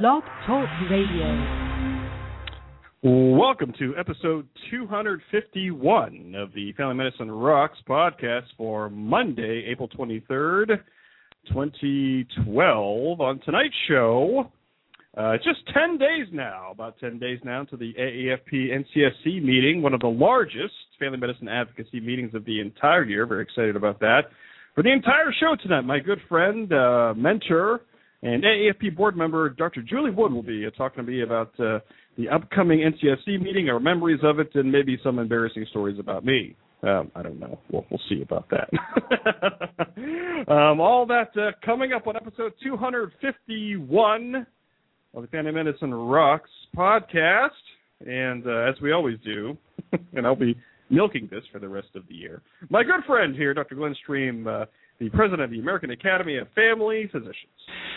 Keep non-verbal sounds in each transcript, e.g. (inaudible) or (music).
Blog Talk Radio. Welcome to episode 251 of the Family Medicine Rocks podcast for Monday, April 23rd, 2012. On tonight's show, uh, just 10 days now, about 10 days now, to the AAFP NCSC meeting, one of the largest family medicine advocacy meetings of the entire year. Very excited about that. For the entire show tonight, my good friend, uh, mentor, and AAFP board member Dr. Julie Wood will be uh, talking to me about uh, the upcoming NCSC meeting, our memories of it, and maybe some embarrassing stories about me. Um, I don't know. We'll, we'll see about that. (laughs) um, all that uh, coming up on episode 251 of the Family Medicine Rocks podcast. And uh, as we always do, (laughs) and I'll be milking this for the rest of the year, my good friend here, Dr. Glenn Stream, uh, the president of the American Academy of Family Physicians.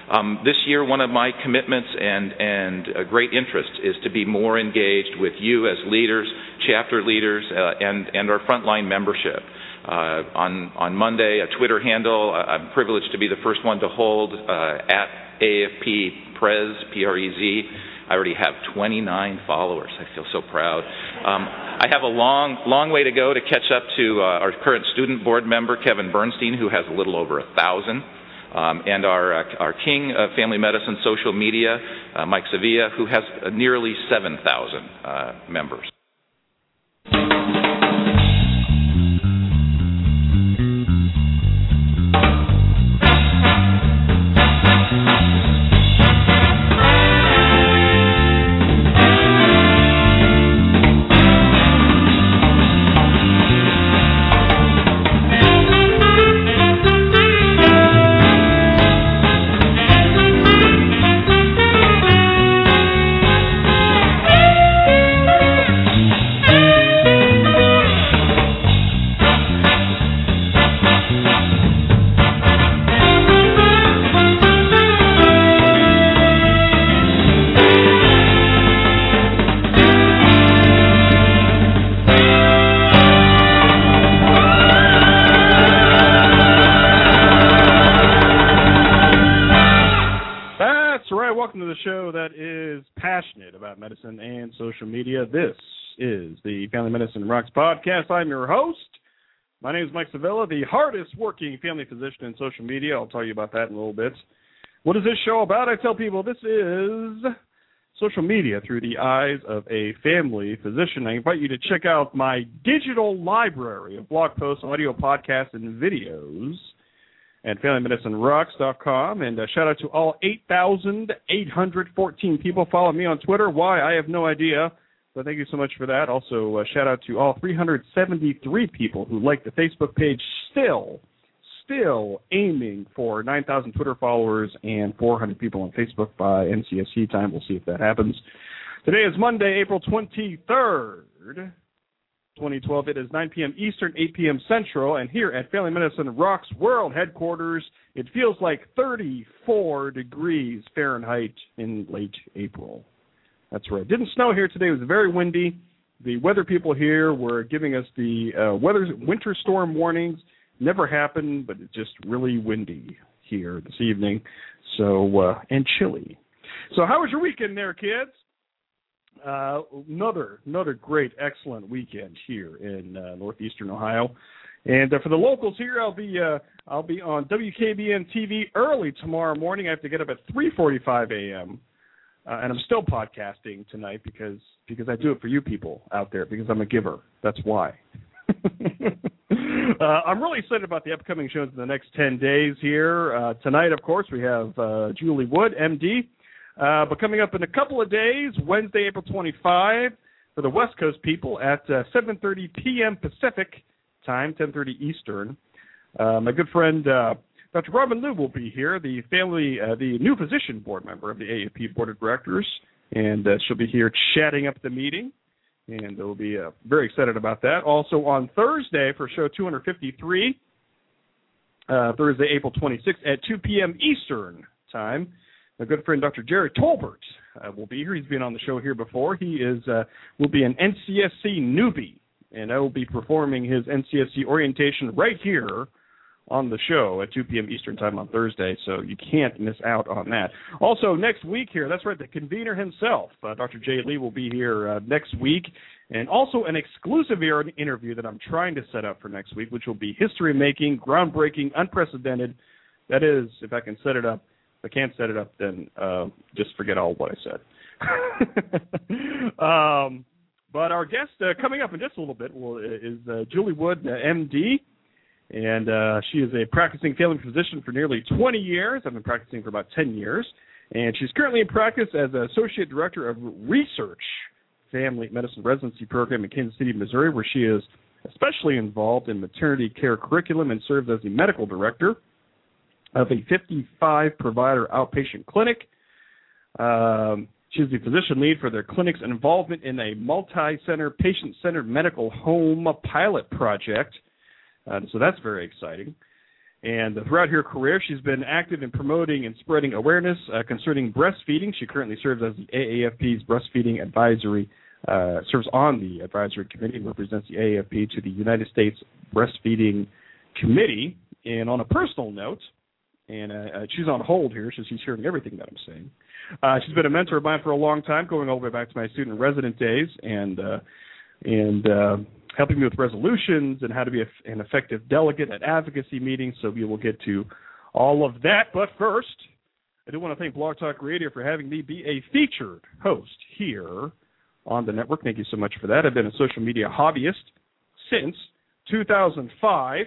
Um, this year, one of my commitments and and a great interest is to be more engaged with you as leaders, chapter leaders, uh, and and our frontline membership. Uh, on on Monday, a Twitter handle. Uh, I'm privileged to be the first one to hold uh, at AAFP Prez P R E Z. I already have 29 followers. I feel so proud. Um, I have a long, long way to go to catch up to uh, our current student board member, Kevin Bernstein, who has a little over a thousand. Um, and our, uh, our king of family medicine social media, uh, Mike Sevilla, who has nearly 7,000 uh, members. Social media. This is the Family Medicine Rocks podcast. I'm your host. My name is Mike Sevilla, the hardest working family physician in social media. I'll tell you about that in a little bit. What is this show about? I tell people this is social media through the eyes of a family physician. I invite you to check out my digital library of blog posts, audio podcasts, and videos at FamilyMedicineRocks.com. And uh, shout out to all 8,814 people following me on Twitter. Why? I have no idea. But thank you so much for that. Also, uh, shout out to all 373 people who like the Facebook page. Still, still aiming for 9,000 Twitter followers and 400 people on Facebook by NCSC time. We'll see if that happens. Today is Monday, April 23rd. 2012. It is 9 p.m. Eastern, 8 p.m. Central, and here at Family Medicine Rocks World Headquarters, it feels like 34 degrees Fahrenheit in late April. That's right. It didn't snow here today. It was very windy. The weather people here were giving us the uh, weather winter storm warnings. Never happened, but it's just really windy here this evening. So uh, and chilly. So how was your weekend there, kids? Uh, another another great, excellent weekend here in uh, northeastern Ohio. And uh, for the locals here, I'll be uh, I'll be on WKBN TV early tomorrow morning. I have to get up at 3:45 a.m. Uh, and I'm still podcasting tonight because because I do it for you people out there because I'm a giver. That's why. (laughs) uh, I'm really excited about the upcoming shows in the next 10 days here. Uh, tonight, of course, we have uh, Julie Wood, MD. Uh, but coming up in a couple of days, Wednesday, April 25, for the West Coast people at uh, 7:30 p.m. Pacific time, 10:30 Eastern. Uh, my good friend uh, Dr. Robin Liu will be here, the family, uh, the new physician board member of the AAFP board of directors, and uh, she'll be here chatting up the meeting, and we'll be uh, very excited about that. Also on Thursday for show 253, uh, Thursday, April 26th at 2 p.m. Eastern time my good friend Dr. Jerry Tolbert uh, will be here. He's been on the show here before. He is uh, will be an NCSC newbie, and I will be performing his NCSC orientation right here on the show at 2 p.m. Eastern Time on Thursday, so you can't miss out on that. Also, next week here, that's right, the convener himself, uh, Dr. Jay Lee, will be here uh, next week, and also an exclusive interview that I'm trying to set up for next week, which will be history making, groundbreaking, unprecedented. That is, if I can set it up. I can't set it up, then uh, just forget all what I said. (laughs) um, but our guest uh, coming up in just a little bit will, is uh, Julie Wood, MD and uh, she is a practicing family physician for nearly 20 years. I've been practicing for about 10 years, and she's currently in practice as associate director of research family medicine residency program in Kansas City, Missouri, where she is especially involved in maternity care curriculum and serves as the medical director of a 55 provider outpatient clinic. Um, she's the physician lead for their clinic's involvement in a multi center, patient centered medical home pilot project uh, so that's very exciting. And throughout her career, she's been active in promoting and spreading awareness uh, concerning breastfeeding. She currently serves as the AAFP's breastfeeding advisory, uh, serves on the advisory committee represents the AAFP to the United States Breastfeeding Committee. And on a personal note, and uh, uh, she's on hold here, so she's hearing everything that I'm saying. Uh, she's been a mentor of mine for a long time, going all the way back to my student resident days, and uh, and uh, helping me with resolutions and how to be a, an effective delegate at advocacy meetings. So we will get to all of that. But first, I do want to thank Blog Talk Radio for having me be a featured host here on the network. Thank you so much for that. I've been a social media hobbyist since 2005.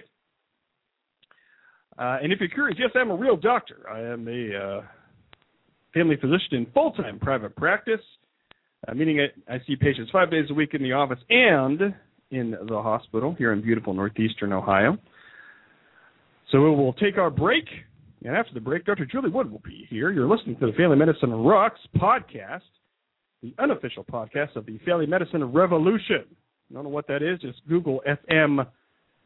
Uh, and if you're curious, yes, I'm a real doctor. I am a uh, family physician in full time private practice, uh, meaning I, I see patients five days a week in the office and in the hospital here in beautiful northeastern Ohio. So we will take our break, and after the break, Dr. Julie Wood will be here. You're listening to the Family Medicine Rocks podcast, the unofficial podcast of the Family Medicine Revolution. Don't know what that is. Just Google FM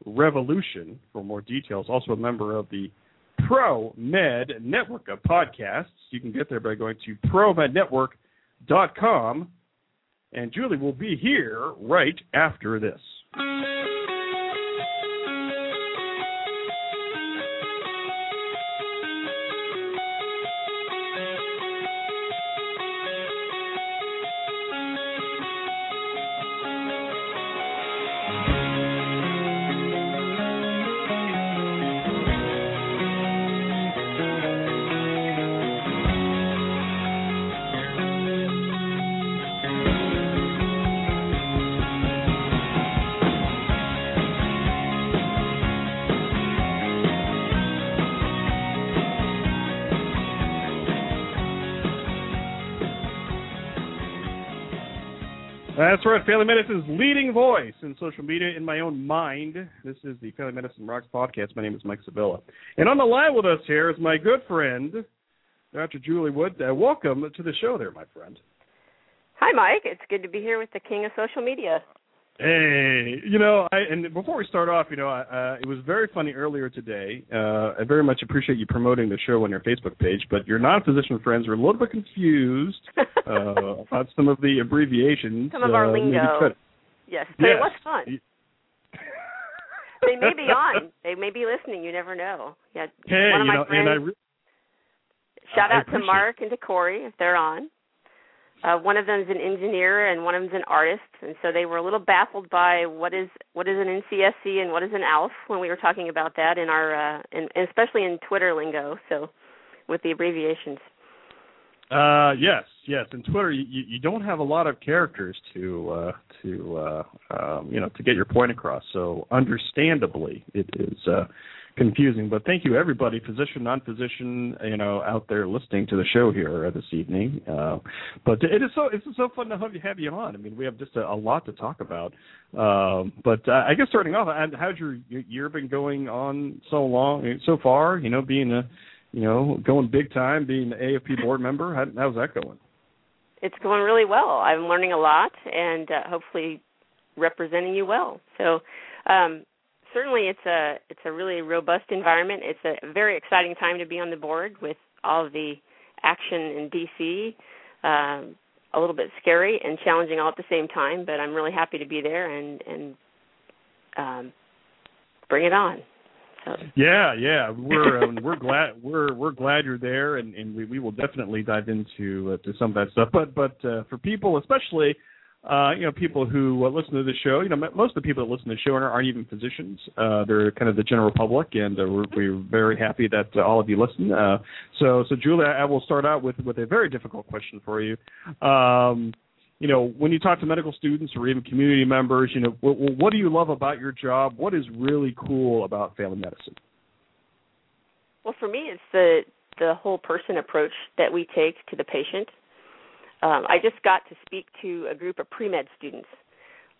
Revolution for more details. Also a member of the Pro Med Network of podcasts. You can get there by going to promednetwork.com and Julie will be here right after this. That's right. Family Medicine's leading voice in social media in my own mind. This is the Family Medicine Rocks podcast. My name is Mike Sevilla. And on the line with us here is my good friend, Dr. Julie Wood. Uh, welcome to the show there, my friend. Hi, Mike. It's good to be here with the king of social media. Hey, you know, I and before we start off, you know, uh, it was very funny earlier today. Uh, I very much appreciate you promoting the show on your Facebook page, but your non-physician friends are a little bit confused (laughs) uh, about some of the abbreviations. Some of our uh, lingo. Yes, but yes. it was fun. they may be (laughs) on. They may be listening. You never know. Yeah. Hey, one of you my know, friends, and I. Re- shout out to Mark and to Corey if they're on. Uh, one of them is an engineer and one of them is an artist, and so they were a little baffled by what is what is an NCSC and what is an ALF when we were talking about that in our, uh, in, especially in Twitter lingo. So, with the abbreviations. Uh, yes, yes. In Twitter, you, you don't have a lot of characters to uh, to uh, um, you know to get your point across. So, understandably, it is uh, confusing. But thank you, everybody, physician, non-physician, you know, out there listening to the show here this evening. Uh, but it is so it's so fun to have you have you on. I mean, we have just a, a lot to talk about. Um, but uh, I guess starting off, how's your year been going on so long so far? You know, being a you know going big time, being the AAFP board member. How, how's that going? It's going really well. I'm learning a lot, and uh, hopefully representing you well. So. Um, certainly it's a it's a really robust environment. It's a very exciting time to be on the board with all of the action in DC. Um, a little bit scary and challenging all at the same time, but I'm really happy to be there and and um, bring it on. So. Yeah, yeah, we're (laughs) um, we're glad we're we're glad you're there, and, and we, we will definitely dive into uh, to some of that stuff. But but uh, for people, especially uh, you know, people who uh, listen to the show, you know, most of the people that listen to the show aren't even physicians. Uh, they're kind of the general public, and uh, we're, we're very happy that uh, all of you listen. Uh, so, so Julia, I will start out with with a very difficult question for you. Um, you know, when you talk to medical students or even community members, you know, what, what do you love about your job? What is really cool about family medicine? Well, for me, it's the the whole person approach that we take to the patient um, I just got to speak to a group of pre med students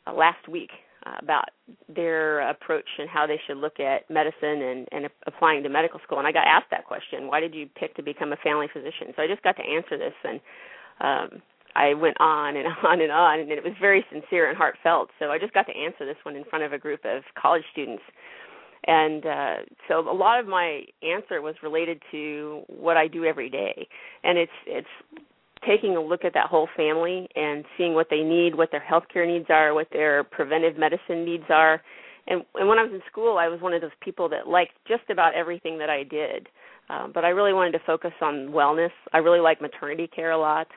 uh, last week uh, about their approach and how they should look at medicine and, and applying to medical school. And I got asked that question: Why did you pick to become a family physician? So I just got to answer this, and um, I went on and (laughs) on and on, and it was very sincere and heartfelt. So I just got to answer this one in front of a group of college students. And uh, so a lot of my answer was related to what I do every day, and it's it's taking a look at that whole family and seeing what they need, what their healthcare needs are, what their preventive medicine needs are. And, and when I was in school, I was one of those people that liked just about everything that I did. Um, but I really wanted to focus on wellness. I really like maternity care a lot.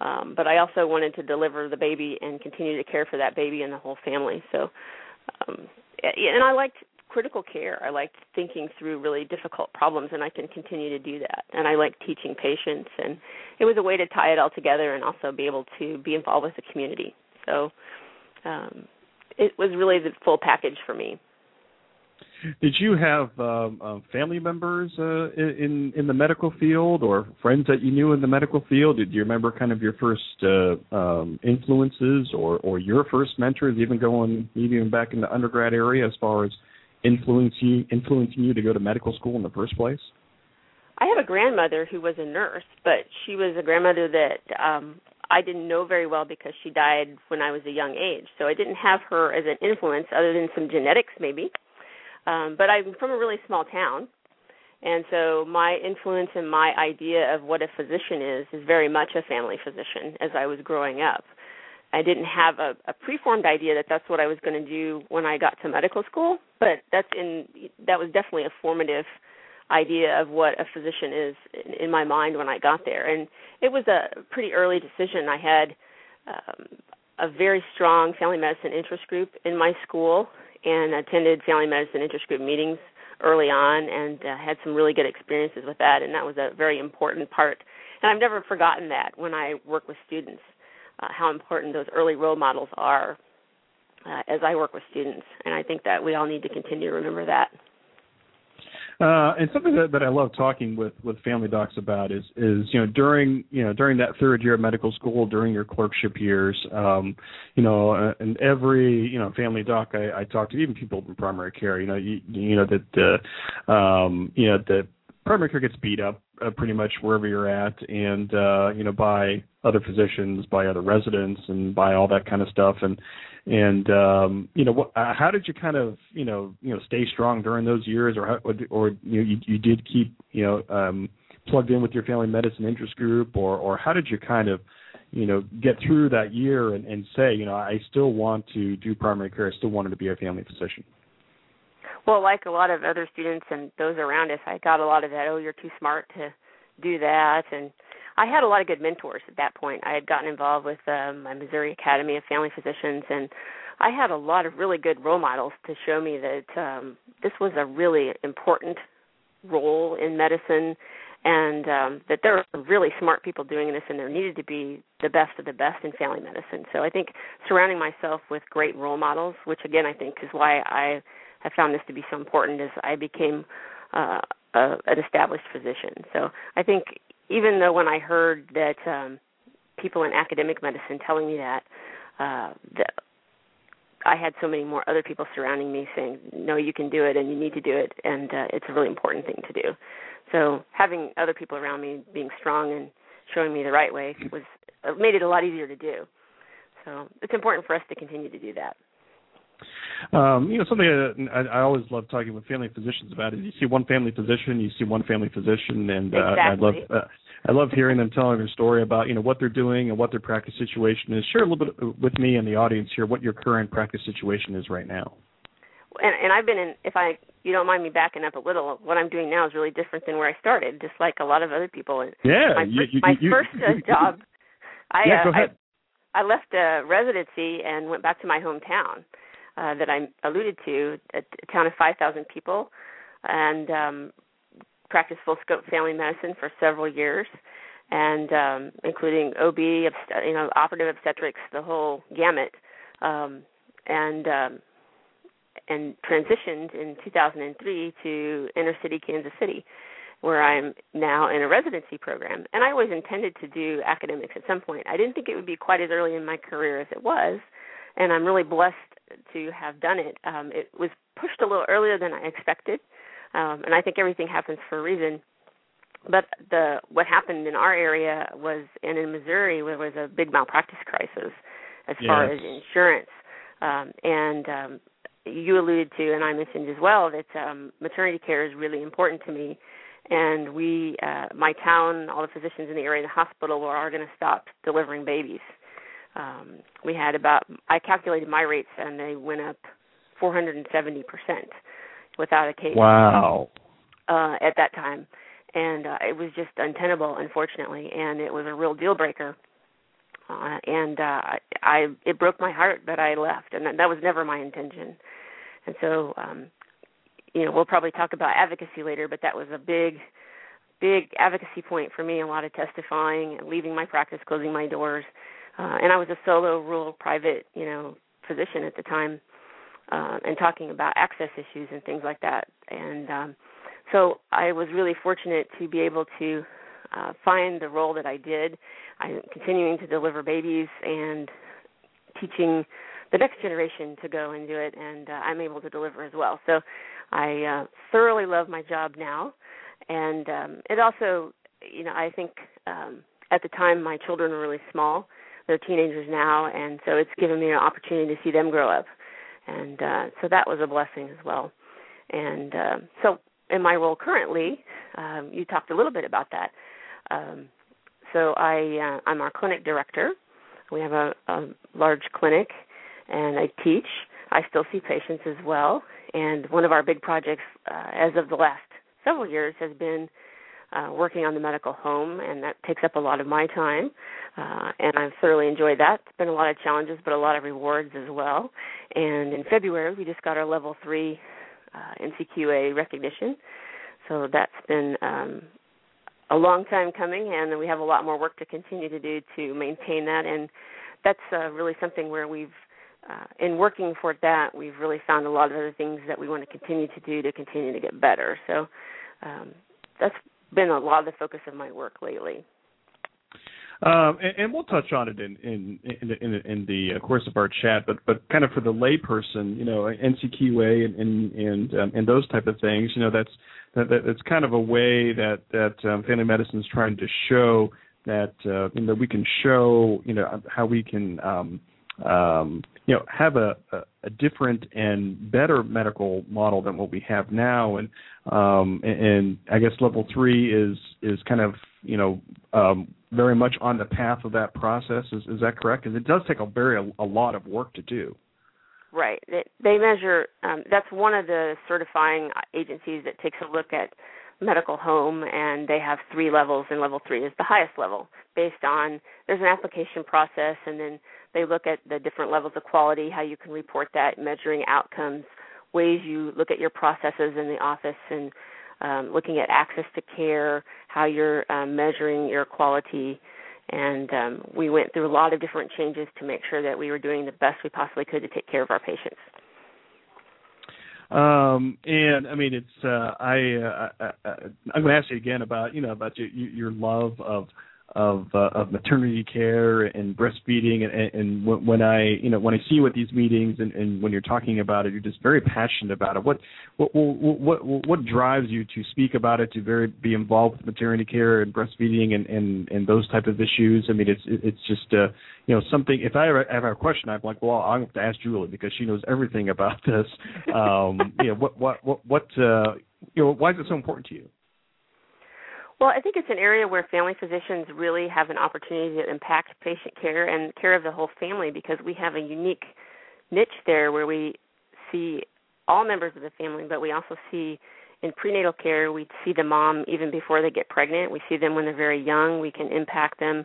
Um, but I also wanted to deliver the baby and continue to care for that baby and the whole family. So, um, and I liked critical care. I like thinking through really difficult problems, and I can continue to do that. And I like teaching patients, and it was a way to tie it all together and also be able to be involved with the community. So um, it was really the full package for me. Did you have um, uh, family members uh, in in the medical field, or friends that you knew in the medical field? Did you remember kind of your first uh, um, influences, or or your first mentors, even going even back in the undergrad area, as far as influencing you, influencing you to go to medical school in the first place? I have a grandmother who was a nurse, but she was a grandmother that um I didn't know very well because she died when I was a young age. So I didn't have her as an influence other than some genetics maybe. Um but I'm from a really small town. And so my influence and my idea of what a physician is is very much a family physician as I was growing up. I didn't have a, a preformed idea that that's what I was going to do when I got to medical school, but that's in that was definitely a formative idea of what a physician is in, in my mind when I got there, and it was a pretty early decision. I had um, a very strong family medicine interest group in my school, and attended family medicine interest group meetings early on, and uh, had some really good experiences with that, and that was a very important part. And I've never forgotten that when I work with students uh, how important those early role models are uh, as I work with students. And I think that we all need to continue to remember that. Uh, and something that, that I love talking with, with family docs about is is you know during you know during that third year of medical school during your clerkship years um, you know uh, and every you know family doc I, I talk to even people in primary care you know you, you know that uh, um, you know that primary care gets beat up uh, pretty much wherever you're at, and uh, you know by other physicians, by other residents, and by all that kind of stuff. And and um, you know, what, uh, how did you kind of you know you know stay strong during those years, or how, or you know, you, you did keep you know um, plugged in with your family medicine interest group, or or how did you kind of you know get through that year and, and say you know I still want to do primary care, I still wanted to be a family physician. Well, like a lot of other students and those around us, I got a lot of that. Oh, you're too smart to do that, and I had a lot of good mentors at that point. I had gotten involved with um, my Missouri Academy of Family Physicians, and I had a lot of really good role models to show me that um, this was a really important role in medicine, and um, that there are really smart people doing this, and there needed to be the best of the best in family medicine. So I think surrounding myself with great role models, which again I think is why I I found this to be so important as I became uh, a, an established physician. So I think even though when I heard that um, people in academic medicine telling me that, uh, that I had so many more other people surrounding me saying, "No, you can do it, and you need to do it, and uh, it's a really important thing to do." So having other people around me being strong and showing me the right way was uh, made it a lot easier to do. So it's important for us to continue to do that. Um, you know, something I, I always love talking with family physicians about is you see one family physician, you see one family physician, and uh, exactly. I love uh, I love hearing them telling their story about you know what they're doing and what their practice situation is. Share a little bit with me and the audience here what your current practice situation is right now. and, and I've been in. If I you don't mind me backing up a little, what I'm doing now is really different than where I started, just like a lot of other people. Yeah, my, you, first, you, my you, first uh, job, I, yeah, uh, go ahead. I I left a residency and went back to my hometown uh, that I alluded to, a, town of 5,000 people, and um, practiced full scope family medicine for several years, and um, including OB, you know, operative obstetrics, the whole gamut, um, and um, and transitioned in 2003 to inner city Kansas City, where I'm now in a residency program. And I always intended to do academics at some point. I didn't think it would be quite as early in my career as it was, and I'm really blessed to have done it. Um, it was pushed a little earlier than I expected, um, and I think everything happens for a reason. But the what happened in our area was, and in Missouri, there was a big malpractice crisis as far as insurance. Um, and um, you alluded to, and I mentioned as well, that um, maternity care is really important to me. And we, uh, my town, all the physicians in the area, the hospital, were all going to stop delivering babies. Um, we had about, I calculated my rates, and they went up 470 percent without a case Wow. uh, at that time, and uh, it was just untenable, unfortunately, and it was a real deal breaker. Uh, and uh, I, it broke my heart that I left, and that, that was never my intention. And so, um, you know, we'll probably talk about advocacy later, but that was a big, big advocacy point for me. A lot of testifying, leaving my practice, closing my doors, uh, and I was a solo, rural, private, you know, physician at the time, uh, and talking about access issues and things like that. And um, so I was really fortunate to be able to uh, find the role that I did. I'm continuing to deliver babies and teaching the next generation to go and do it, and uh, I'm able to deliver as well. So I uh, thoroughly love my job now, and um, it also, you know, I think um, at the time my children were really small. They're teenagers now, and so it's given me an opportunity to see them grow up, and uh, so that was a blessing as well. And uh, so in my role currently, um, you talked a little bit about that. Um, so I uh, I'm our clinic director. We have a, a large clinic, and I teach. I still see patients as well. And one of our big projects, uh, as of the last several years, has been uh, working on the medical home, and that takes up a lot of my time. Uh, and I've thoroughly enjoyed that. It's been a lot of challenges, but a lot of rewards as well. And in February, we just got our level three uh, NCQA recognition. So that's been um, a long time coming, and we have a lot more work to continue to do to maintain that. And that's uh, really something where we've, uh, in working for that, we've really found a lot of other things that we want to continue to do to continue to get better. So um, that's been a lot of the focus of my work lately. Um, and, and we'll touch on it in in in, in, in the uh, course of our chat, but but kind of for the layperson, you know, NCQA and and and, um, and those type of things, you know, that's that, that that's kind of a way that that um, family medicine is trying to show that uh, you know we can show you know how we can um, um, you know have a, a, a different and better medical model than what we have now, and um, and, and I guess level three is is kind of you know um, very much on the path of that process. Is is that correct? Because it does take a very a, lot of work to do. Right. They, they measure. Um, that's one of the certifying agencies that takes a look at medical home, and they have three levels, and level three is the highest level, based on there's an application process, and then they look at the different levels of quality, how you can report that, measuring outcomes, ways you look at your processes in the office, and um, looking at access to care, how you're um, measuring your quality. And um, we went through a lot of different changes to make sure that we were doing the best we possibly could to take care of our patients. Um, and I mean, it's uh, I, uh, I, I I'm going to ask you again about you know about your your love of of uh, of maternity care and breastfeeding. And, and when, when I you know when I see you at these meetings and, and when you're talking about it you're just very passionate about it. What what what what, what drives you to speak about it to very be involved with maternity care and breastfeeding and and, and those type of issues? I mean it's it's just uh, you know something if I ever have a question I'm like well I'm going to ask Julie because she knows everything about this. Um (laughs) you know what what what what uh you know why is it so important to you well, I think it's an area where family physicians really have an opportunity to impact patient care and care of the whole family because we have a unique niche there where we see all members of the family, but we also see in prenatal care we see the mom even before they get pregnant. We see them when they're very young. We can impact them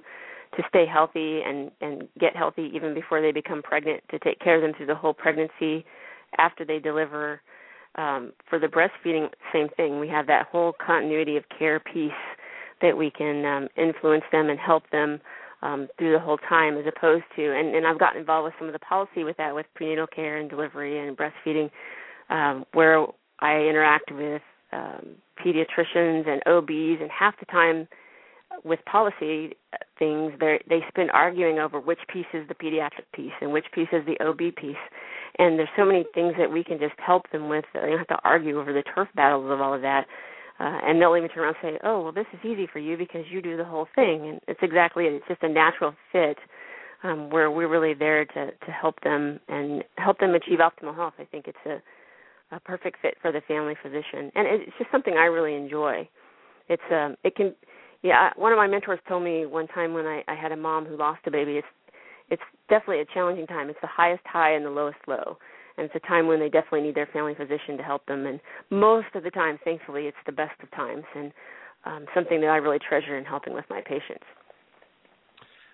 to stay healthy and and get healthy even before they become pregnant to take care of them through the whole pregnancy after they deliver um, for the breastfeeding same thing. We have that whole continuity of care piece that we can um, influence them and help them um, through the whole time as opposed to and, and I've gotten involved with some of the policy with that with prenatal care and delivery and breastfeeding um, where I interact with um, pediatricians and OBs and half the time with policy things they spend arguing over which piece is the pediatric piece and which piece is the OB piece. And there's so many things that we can just help them with. They don't have to argue over the turf battles of all of that. Uh, and they'll even turn around and say oh well this is easy for you because you do the whole thing. And it's exactly it. it's just a natural fit um, where we're really there to to help them and help them achieve optimal health. I think it's a a perfect fit for the family physician. And it's just something i really enjoy. It's um it can yeah, one of my mentors told me one time when I, I had a mom who lost a baby, it's it's definitely a challenging time. It's the highest high and the lowest low. And it's a time when they definitely need their family physician to help them. And most of the time, thankfully, it's the best of times and um, something that I really treasure in helping with my patients.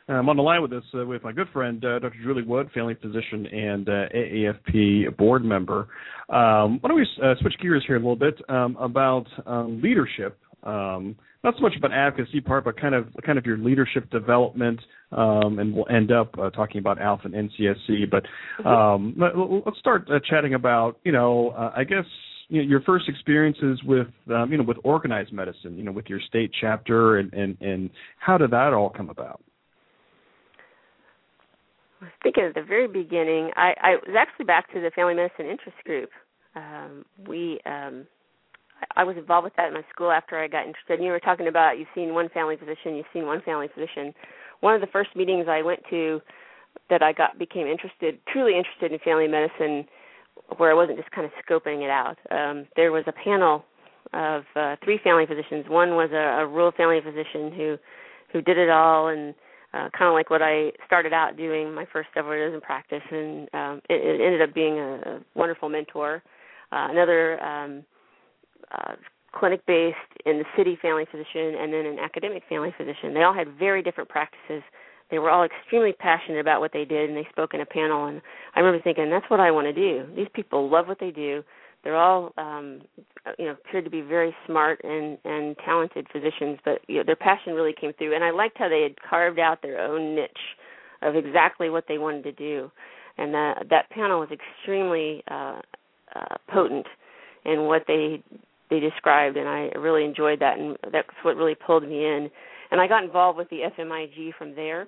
I'm on the line with us uh, with my good friend uh, Dr. Julie Wood, family physician and uh, AAFP board member. Um, why don't we uh, switch gears here a little bit um, about um, leadership? Um, not so much about advocacy part, but kind of kind of your leadership development, um, and we'll end up uh, talking about ALF and NCSC. But mm-hmm. um, let's start uh, chatting about you know uh, I guess you know, your first experiences with um, you know with organized medicine, you know with your state chapter, and and and how did that all come about? I think at the very beginning, I, I was actually back to the family medicine interest group. Um, we um, I was involved with that in my school after I got interested. You were talking about you've seen one family physician, you've seen one family physician. One of the first meetings I went to that I got became interested, truly interested in family medicine, where I wasn't just kind of scoping it out. Um, there was a panel of uh, three family physicians. One was a, a rural family physician who who did it all and uh, kind of like what I started out doing my first several years in practice, and um, it, it ended up being a, a wonderful mentor. Uh, another um, uh, clinic based in the city family physician and then an academic family physician. They all had very different practices. They were all extremely passionate about what they did and they spoke in a panel and I remember thinking that's what I want to do. These people love what they do. They're all um you know appeared to be very smart and and talented physicians, but you know their passion really came through and I liked how they had carved out their own niche of exactly what they wanted to do. And that that panel was extremely uh uh potent in what they they described, and I really enjoyed that, and that's what really pulled me in. And I got involved with the FMIG from there,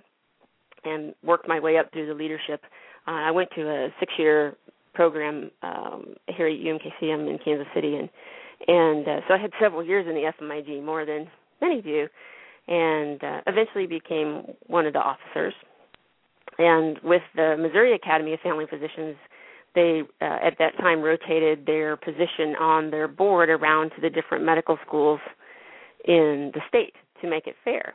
and worked my way up through the leadership. Uh, I went to a six-year program um, here at UMKC. I'm in Kansas City, and and uh, so I had several years in the FMIG, more than many do, and uh, eventually became one of the officers. And with the Missouri Academy of Family Physicians they uh, at that time rotated their position on their board around to the different medical schools in the state to make it fair.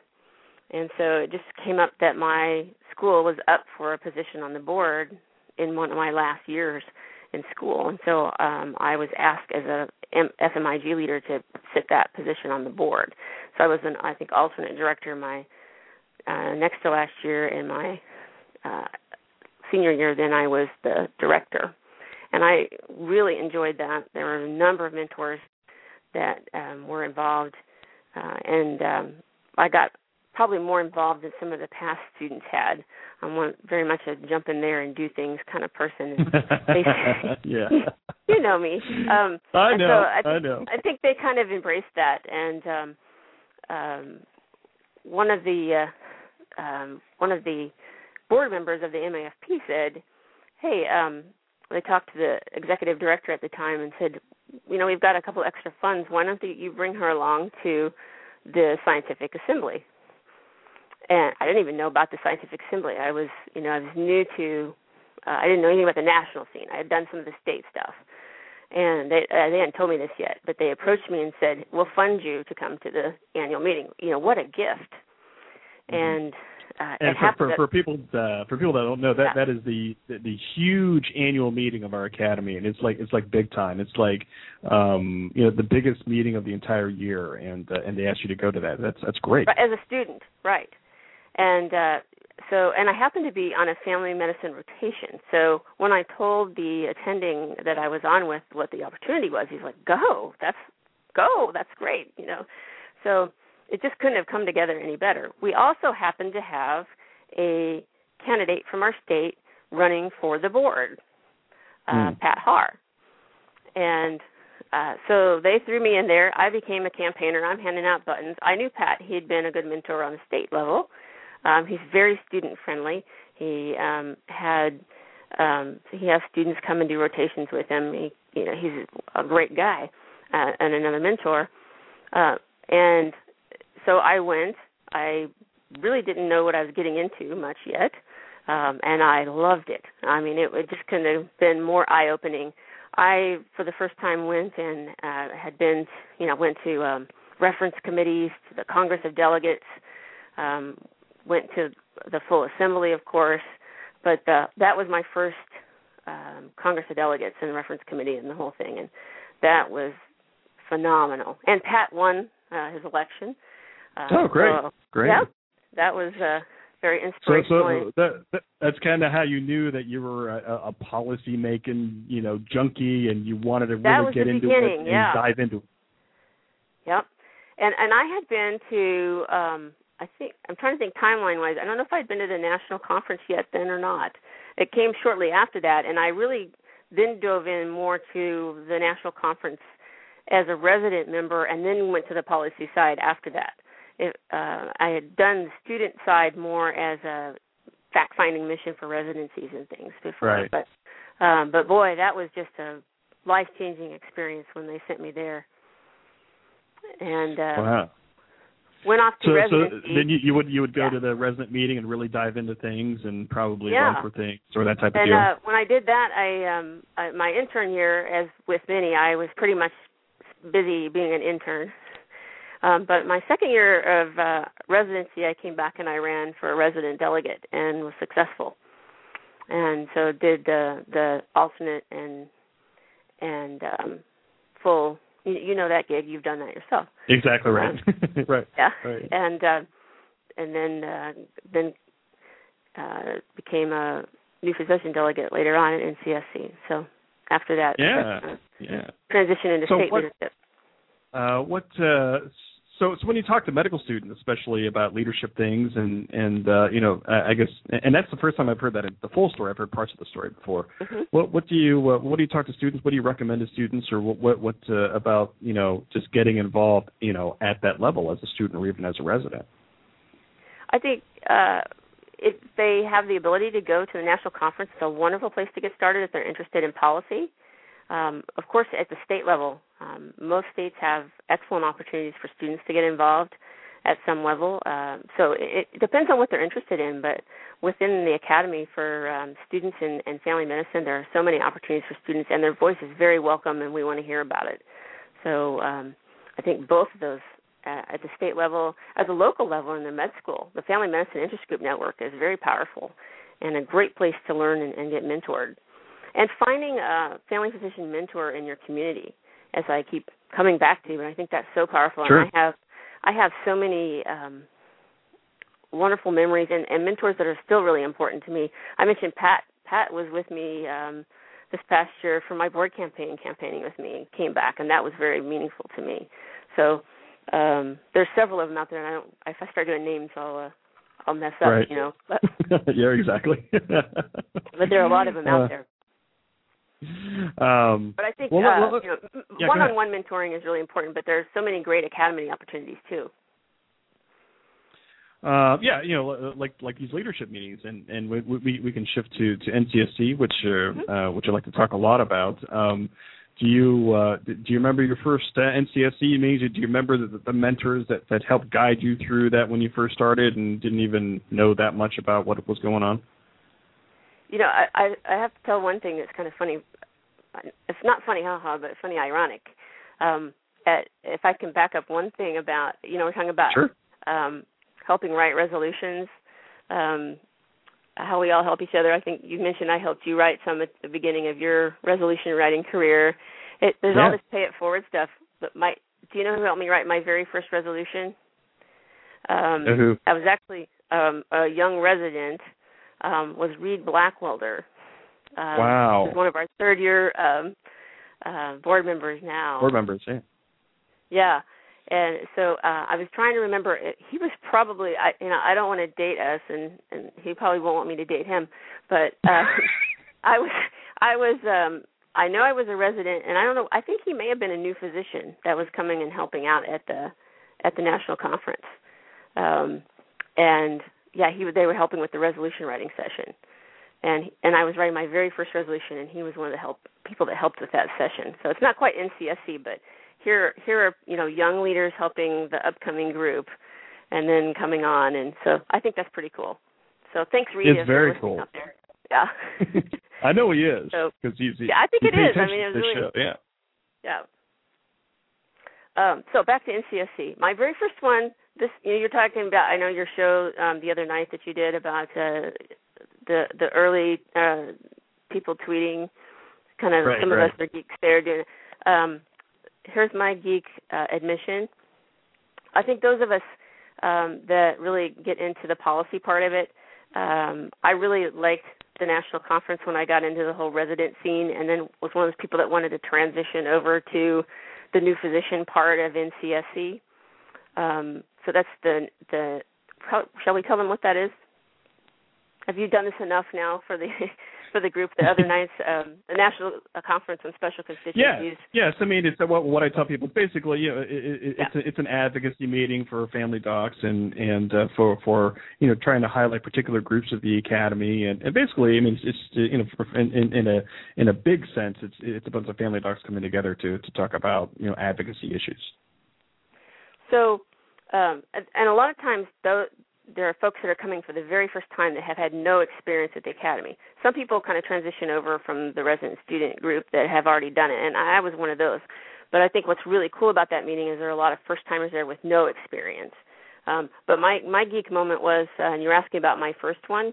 And so it just came up that my school was up for a position on the board in one of my last years in school, and so um, I was asked as a FMIG leader to sit that position on the board. So I was an I think alternate director my uh, next to last year, and my uh, senior year, then I was the director, and I really enjoyed that. There were a number of mentors that um, were involved, uh, and um, I got probably more involved than some of the past students had. I'm one, very much a jump in there and do things kind of person. And they, (laughs) yeah, (laughs) you know me. Um, I know. So I, I know. I think they kind of embraced that, and um, um, one of the uh, um, one of the board members of the MAFP said, "Hey, um, they talked to the executive director at the time and said, you know, we've got a couple extra funds. Why don't you bring her along to the scientific assembly?" And I didn't even know about the scientific assembly. I was, you know, I was new to. Uh, I didn't know anything about the national scene. I had done some of the state stuff, and they uh, they hadn't told me this yet. But they approached me and said, "We'll fund you to come to the annual meeting." You know, what a gift! Mm-hmm. And uh, and for, for, for people uh, for people that don't know that yeah. that is the, the, the huge annual meeting of our academy and it's like it's like big time. It's like um you know the biggest meeting of the entire year and uh, and they ask you to go to that. That's that's great. As a student right. And uh so and I happened to be on a family medicine rotation. So when I told the attending that I was on with what the opportunity was, he's like, "Go, that's go, that's great," you know. So it just couldn't have come together any better. We also happened to have a candidate from our state running for the board, uh, mm. Pat Haar, and uh, so they threw me in there. I became a campaigner. I'm handing out buttons. I knew Pat; he had been a good mentor on the state level um, he's very student friendly. He um, had um, he has students come and do rotations with him. He, you know, he's a great guy uh, and another mentor. Uh, and so I went. I really didn't know what I was getting into much yet, um, and I loved it. I mean, it, it just couldn't have been more eye opening. I, for the first time, went and uh, had been, you know, went to um, reference committees, to the Congress of Delegates, um, went to the full assembly, of course, but the, that was my first um, Congress of Delegates and reference committee and the whole thing, and that was phenomenal. And Pat won uh, his election. Uh, oh, great, so, great. Yeah, that was uh, very inspirational. So, so that, that that's kind of how you knew that you were a, a policy making, you know, junkie, and you wanted to really get into it and yeah. dive into it. Yep. And and I had been to um I think I'm trying to think timeline wise. I don't know if I'd been to the national conference yet then or not. It came shortly after that, and I really then dove in more to the national conference as a resident member, and then went to the policy side after that. It, uh, I had done the student side more as a fact finding mission for residencies and things before, right. but um, but boy, that was just a life changing experience when they sent me there. And uh, wow went off to so, residency. So then you, you would you would go yeah. to the resident meeting and really dive into things and probably yeah. run for things or that type and, of deal. uh, when I did that, I um I, my intern year, as with many, I was pretty much busy being an intern. Um, but my second year of uh, residency, I came back and I ran for a resident delegate and was successful. And so did the the alternate and and um, full you, you know that gig. You've done that yourself. Exactly right. Um, (laughs) right. Yeah. Right. And uh, and then uh, then uh, became a new physician delegate later on at NCSC. So after that, yeah, uh, yeah, transition into so state what, leadership. Uh, what uh, so, so when you talk to medical students, especially about leadership things, and and uh, you know, I, I guess, and that's the first time I've heard that the full story. I've heard parts of the story before. Mm-hmm. What what do you uh, what do you talk to students? What do you recommend to students, or what what, what uh, about you know just getting involved, you know, at that level as a student or even as a resident? I think uh, if they have the ability to go to the national conference, it's a wonderful place to get started if they're interested in policy. Um, of course, at the state level, um, most states have excellent opportunities for students to get involved at some level. Um, so it, it, depends on what they're interested in, but within the academy for um, students in, in family medicine, there are so many opportunities for students, and their voice is very welcome, and we want to hear about it. So um, I think both of those uh, at the state level, at the local level in the med school, the Family Medicine Interest Group Network is very powerful and a great place to learn and, and get mentored and finding a family physician mentor in your community as i keep coming back to and i think that's so powerful sure. and i have i have so many um wonderful memories and, and mentors that are still really important to me i mentioned pat pat was with me um this past year for my board campaign campaigning with me and came back and that was very meaningful to me so um there's several of them out there and i don't if i start doing names i'll uh, I'll mess up, right. you know. But, (laughs) yeah, exactly. (laughs) but there are a lot of them out uh, there. Um, but I think well, uh, you know, yeah, one-on-one mentoring is really important. But there's so many great academy opportunities too. Uh, yeah, you know, like like these leadership meetings, and and we we, we can shift to to NCSC, which uh, mm-hmm. uh, which I'd like to talk a lot about. Um, do you uh, do you remember your first uh, NCSC meetings? Do you remember the, the mentors that that helped guide you through that when you first started and didn't even know that much about what was going on? You know, I I, I have to tell one thing that's kind of funny. It's not funny, haha, but funny, ironic. Um, at, if I can back up one thing about, you know, we're talking about sure. um, helping write resolutions. um, how we all help each other. I think you mentioned I helped you write some at the beginning of your resolution writing career. It, there's yeah. all this pay it forward stuff. But my, do you know who helped me write my very first resolution? Um, who? I was actually um, a young resident. Um, was Reed Blackwelder. Um, wow. He's one of our third year um, uh, board members now. Board members, yeah. Yeah, and so uh, I was trying to remember. He was probably, I, you know, I don't want to date us, and and he probably won't want me to date him, but uh, (laughs) I was, I was, um, I know I was a resident, and I don't know. I think he may have been a new physician that was coming and helping out at the at the national conference, um, and yeah, he they were helping with the resolution writing session, and and I was writing my very first resolution, and he was one of the help people that helped with that session. So it's not quite NCSC, but here here are you know young leaders helping the upcoming group, and then coming on, and so I think that's pretty cool. So thanks, Rita. It's very cool. Out there. Yeah. (laughs) I know he is because so, he's. He, yeah, I think it is. I mean, it was really. Show. Yeah. Yeah. Um, so back to NCSC. My very first one. This you know, you're talking about. I know your show um, the other night that you did about uh, the the early uh, people tweeting. Kind of right, some right. of us are geeks there doing. Um, here's my geek uh, admission. I think those of us um, that really get into the policy part of it, um, I really liked the national conference when I got into the whole resident scene, and then was one of those people that wanted to transition over to the new physician part of NCSC. Um, so that's the the. Shall we tell them what that is? Have you done this enough now for the (laughs) for the group the other (laughs) nights, um, the National Conference on Special Constituencies. Yeah, yes. I mean, it's what what I tell people. It's basically, you know, it, it, yeah. it's a, it's an advocacy meeting for family docs and and uh, for for you know trying to highlight particular groups of the academy and, and basically, I mean, it's, it's you know in, in, in a in a big sense, it's it's a bunch of family docs coming together to to talk about you know advocacy issues. So, um, and a lot of times, though, there are folks that are coming for the very first time that have had no experience at the academy. Some people kind of transition over from the resident student group that have already done it, and I was one of those. But I think what's really cool about that meeting is there are a lot of first timers there with no experience. Um, but my my geek moment was, uh, and you're asking about my first one.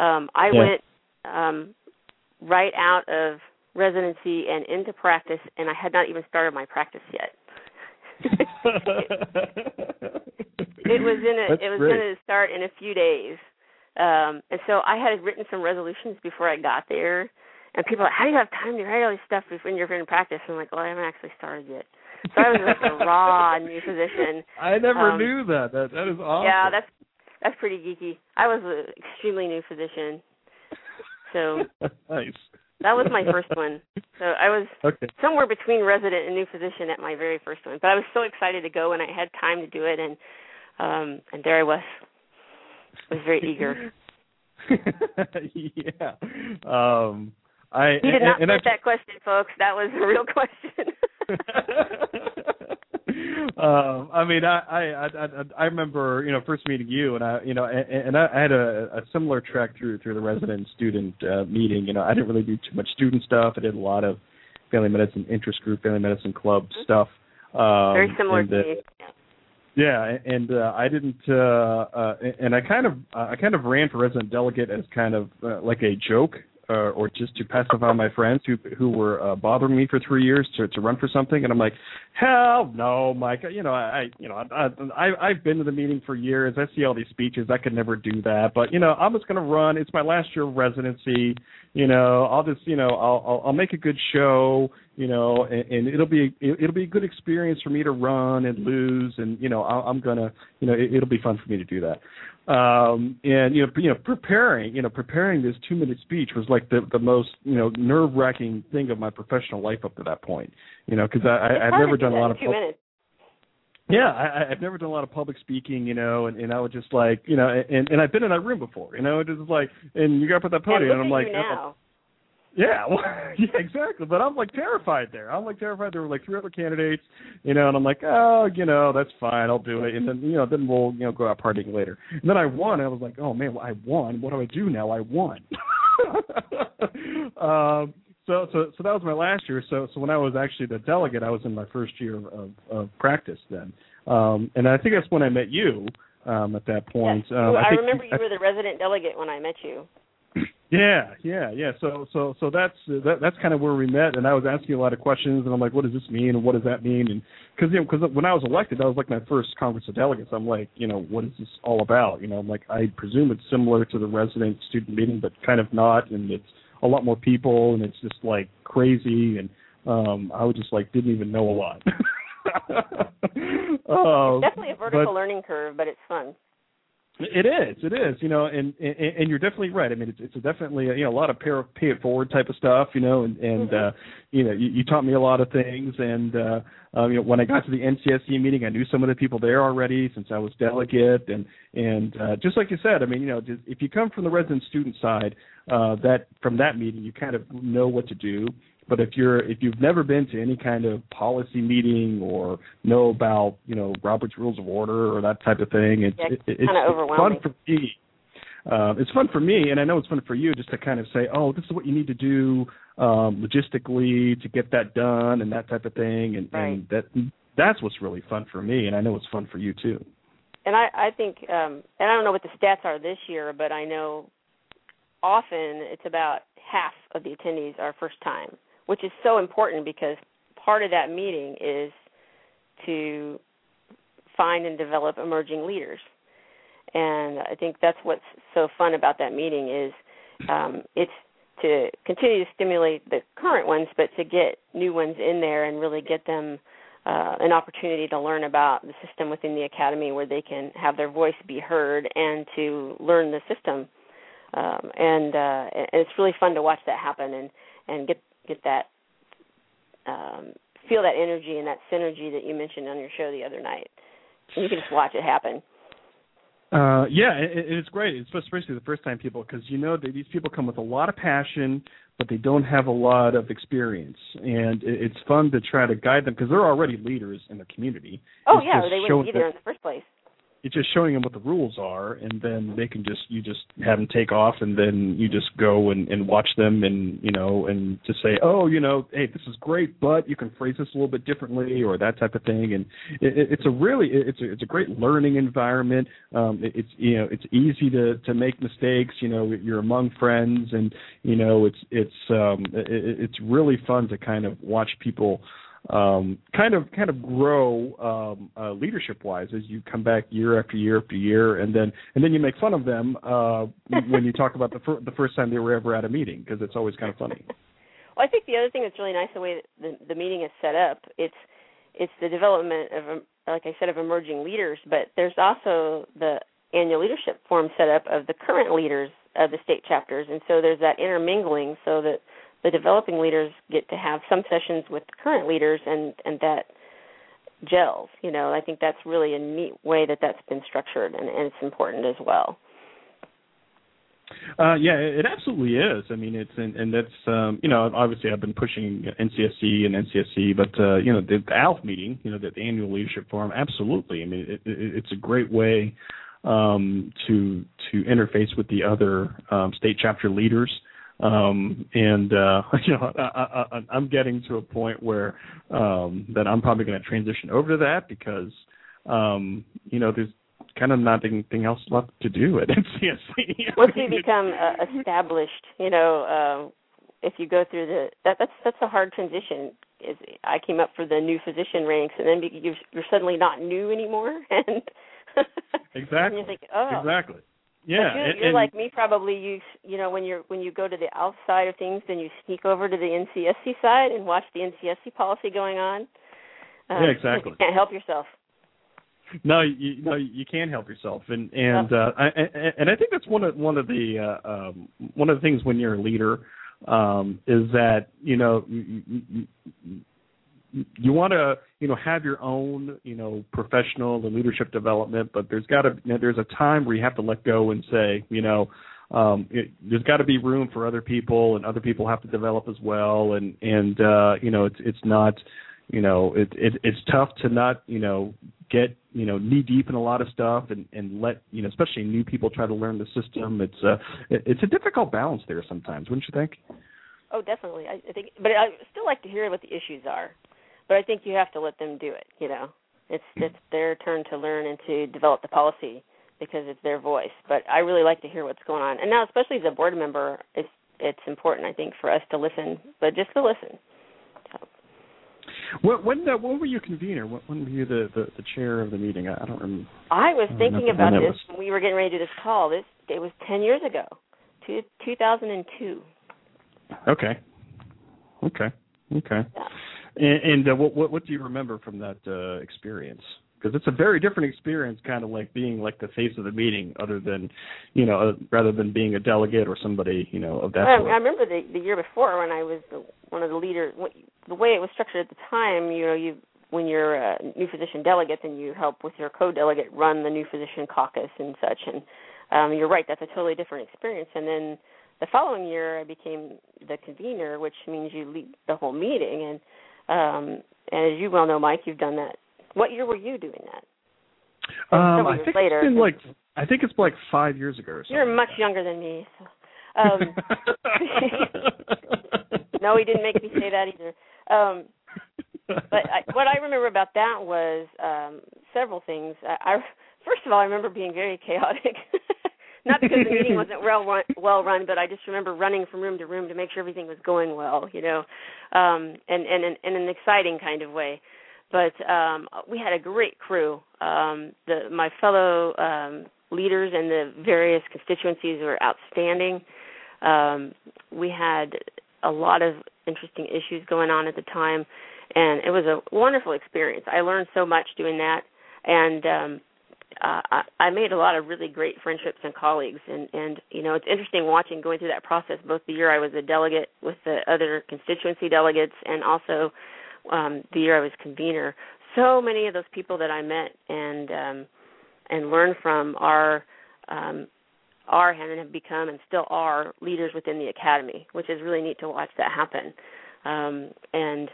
Um, I yeah. went um, right out of residency and into practice, and I had not even started my practice yet. It was in a That's it was great. going to start in a few days. Um and so i had written some resolutions before i got there. And people are like how do you have time to write all this stuff when you're in practice? And i'm like well i haven't actually started yet. So i was like a (laughs) raw new physician i never um, knew that. That that is awesome. yeah that's that's pretty geeky. I was an extremely new physician so (laughs) nice that was my first one. So I was (laughs) okay. somewhere between resident and new physician at my very first one. But I was so excited to go and I had time to do it and um and there I was. I was very eager. (laughs) yeah. Um I He did not and, put and that question, folks. That was a real question. (laughs) um, I mean, I, I I I remember you know first meeting you, and I you know and, and I, I had a, a similar track through through the resident student uh, meeting. You know, I didn't really do too much student stuff. I did a lot of family medicine interest group, family medicine club stuff. Um, Very similar to me. Yeah, and uh, I didn't, uh, uh, and I kind of, uh, I kind of ran for resident delegate as kind of uh, like a joke, uh, or just to pacify my friends who who were uh, bothering me for three years to to run for something, and I'm like, hell no, Mike. You know, I, you know, I, I I've been to the meeting for years. I see all these speeches. I could never do that, but you know, I'm just gonna run. It's my last year of residency. You know, I'll just, you know, I'll I'll, I'll make a good show. You know, and, and it'll be it'll be a good experience for me to run and lose, and you know, I'll, I'm gonna, you know, it, it'll be fun for me to do that um and you know you know preparing you know preparing this two minute speech was like the the most you know nerve wracking thing of my professional life up to that point you know because i, I i've never done a lot of two minutes. yeah I, i've never done a lot of public speaking you know and, and i was just like you know and and i've been in that room before you know it was like and you got up at that podium and, and i'm like now. Yeah, (laughs) well, yeah, exactly. But I'm like terrified there. I'm like terrified. There were like three other candidates, you know, and I'm like, oh, you know, that's fine. I'll do it. And then, you know, then we'll, you know, go out partying later. And then I won. And I was like, oh man, well, I won. What do I do now? I won. (laughs) um, so, so, so that was my last year. So, so when I was actually the delegate, I was in my first year of, of practice then. Um, and I think that's when I met you. um, at that point. Yes. Um, I, I, remember you were the resident delegate when I met you. Yeah, yeah, yeah. So, so, so that's that, that's kind of where we met, and I was asking a lot of questions, and I'm like, what does this mean, and what does that mean, and because you know, because when I was elected, that was like my first Congress of Delegates. I'm like, you know, what is this all about? You know, I'm like, I presume it's similar to the resident student meeting, but kind of not, and it's a lot more people, and it's just like crazy, and um I was just like didn't even know a lot. uh, (laughs) it's definitely a vertical but, learning curve, but it's fun. It is, it is, you know, and and, and you're definitely right. I mean, it's it's a definitely a, you know a lot of pay, pay it forward type of stuff, you know, and and mm-hmm. uh, you know you, you taught me a lot of things, and uh, um, you know when I got to the NCSC meeting, I knew some of the people there already since I was delegate, and and uh, just like you said, I mean, you know, just, if you come from the resident student side, uh, that from that meeting, you kind of know what to do. But if you're if you've never been to any kind of policy meeting or know about you know Robert's Rules of Order or that type of thing, it's yeah, it, it's, it's fun for me. Uh, it's fun for me, and I know it's fun for you, just to kind of say, oh, this is what you need to do um, logistically to get that done, and that type of thing, and, right. and that that's what's really fun for me, and I know it's fun for you too. And I, I think, um, and I don't know what the stats are this year, but I know often it's about half of the attendees are first time which is so important because part of that meeting is to find and develop emerging leaders. And I think that's what's so fun about that meeting is um, it's to continue to stimulate the current ones, but to get new ones in there and really get them uh, an opportunity to learn about the system within the academy, where they can have their voice be heard and to learn the system. Um, and, uh, and it's really fun to watch that happen and and get get that um, feel that energy and that synergy that you mentioned on your show the other night. And you can just watch it happen. Uh, yeah, it, it's great, It's especially the first time people, because you know that these people come with a lot of passion, but they don't have a lot of experience, and it, it's fun to try to guide them because they're already leaders in the community. Oh it's yeah, they wouldn't be there in the first place it's just showing them what the rules are and then they can just you just have them take off and then you just go and, and watch them and you know and just say oh you know hey this is great but you can phrase this a little bit differently or that type of thing. And it, it's a really it's a it's a great learning environment. Um it, it's you know it's easy to to make mistakes you know you're among friends and you know it's it's um it, it's really fun to kind of watch people um, kind of kind of grow um, uh, leadership wise as you come back year after year after year, and then and then you make fun of them uh, (laughs) when you talk about the fir- the first time they were ever at a meeting because it's always kind of funny. (laughs) Well, I think the other thing that's really nice the way the the meeting is set up. It's it's the development of um, like I said of emerging leaders, but there's also the annual leadership forum set up of the current leaders of the state chapters, and so there's that intermingling so that the developing leaders get to have some sessions with the current leaders and and that gels you know i think that's really a neat way that that's been structured and, and it's important as well uh, yeah, it absolutely is. I mean, it's and, and that's um, you know obviously I've been pushing NCSC and NCSC, but uh, you know the, the ALF meeting, you know the, the annual leadership forum, absolutely. I mean, it, it, it's a great way um, to to interface with the other um, state chapter leaders. Um, and uh, (laughs) you know, I, I, I'm getting to a point where um, that I'm probably going to transition over to that because um, you know there's kind of not anything else left to do at (laughs) NCSC. Once you become uh, established, you know, uh, if you go through the that that's that's a hard transition. Is I came up for the new physician ranks, and then you're, you're suddenly not new anymore, (laughs) and exactly, and oh, exactly. Yeah, but you're and, like me. Probably you, you know, when you're when you go to the outside of things, then you sneak over to the NCSC side and watch the NCSC policy going on. Um, yeah, exactly. (laughs) You can't help yourself. No, you no, you can't help yourself, and and uh, I, and I think that's one of one of the uh, um, one of the things when you're a leader um, is that you know you, want to you know have your own you know professional and leadership development but there's got to you know, there's a time where you have to let go and say you know um it, there's got to be room for other people and other people have to develop as well. And and uh you know it's it's not you know it, it it's tough to not you know get you know knee deep in a lot of stuff and and let you know especially new people try to learn the system. It's a it, it's a difficult balance there sometimes wouldn't you think? Oh definitely. I, I think but i still like to hear what the issues are but I think you have to let them do it. You know, it's it's their turn to learn and to develop the policy. because it's their voice. But I really like to hear what's going on. And now, especially as a board member, it's it's important I think for us to listen, but just to listen. So. When when, uh, when were you convener? When, when were you the, the, the chair of the meeting? I, I don't remember. I was I thinking about this when we were getting ready to do this call. This it was ten years ago, two, 2002. Okay. Okay. Okay. Yeah. And, and uh, what, what what do you remember from that uh, experience? Because it's a very different experience, kind of like being like the face of the meeting, other than, you know, uh, rather than being a delegate or somebody, you know, of that I. I remember the the year before when I was the, one of the leaders. The way it was structured at the time, you know, you when you're a new physician delegate, then you help with your co-delegate run the new physician caucus and such. And um, you're right, that's a totally different experience. And then the following year, I became the convener, which means you lead the whole meeting. And um, and as you well know, Mike, you've done that. What year were you doing that? Um, I think later. it's been like I think it's like five years ago or something. You're much younger than me. So. Um, (laughs) no, he didn't make me say that either. Um, but I, what I remember about that was um, several things. I, I first of all, I remember being very chaotic. (laughs) Not because the meeting (laughs) wasn't well run, well run, but I just remember running from room to room to make sure everything was going well, you know, um, and and in, in an exciting kind of way. But um, we had a great crew. Um, the my fellow um, leaders and the various constituencies were outstanding. Um, we had a lot of interesting issues going on at the time, and it was a wonderful experience. I learned so much doing that, and um, uh, I, I made a lot of really great friendships and colleagues. And and you know, it's interesting watching going through that process. Both the year I was a delegate with the other constituency delegates, and also um, the year I was convener. So many of those people that I met and um, and learned from are um, are and have become and still are leaders within the academy, which is really neat to watch that happen. Um, and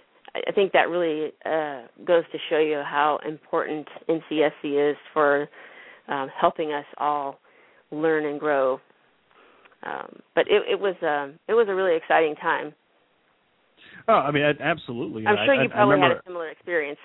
I I think that really uh, goes to show you how important NCSC is for um, helping us all learn and grow. Um, but it, it was um, it was a really exciting time. Oh, I mean, absolutely. I'm sure you I probably remember, had a similar experience.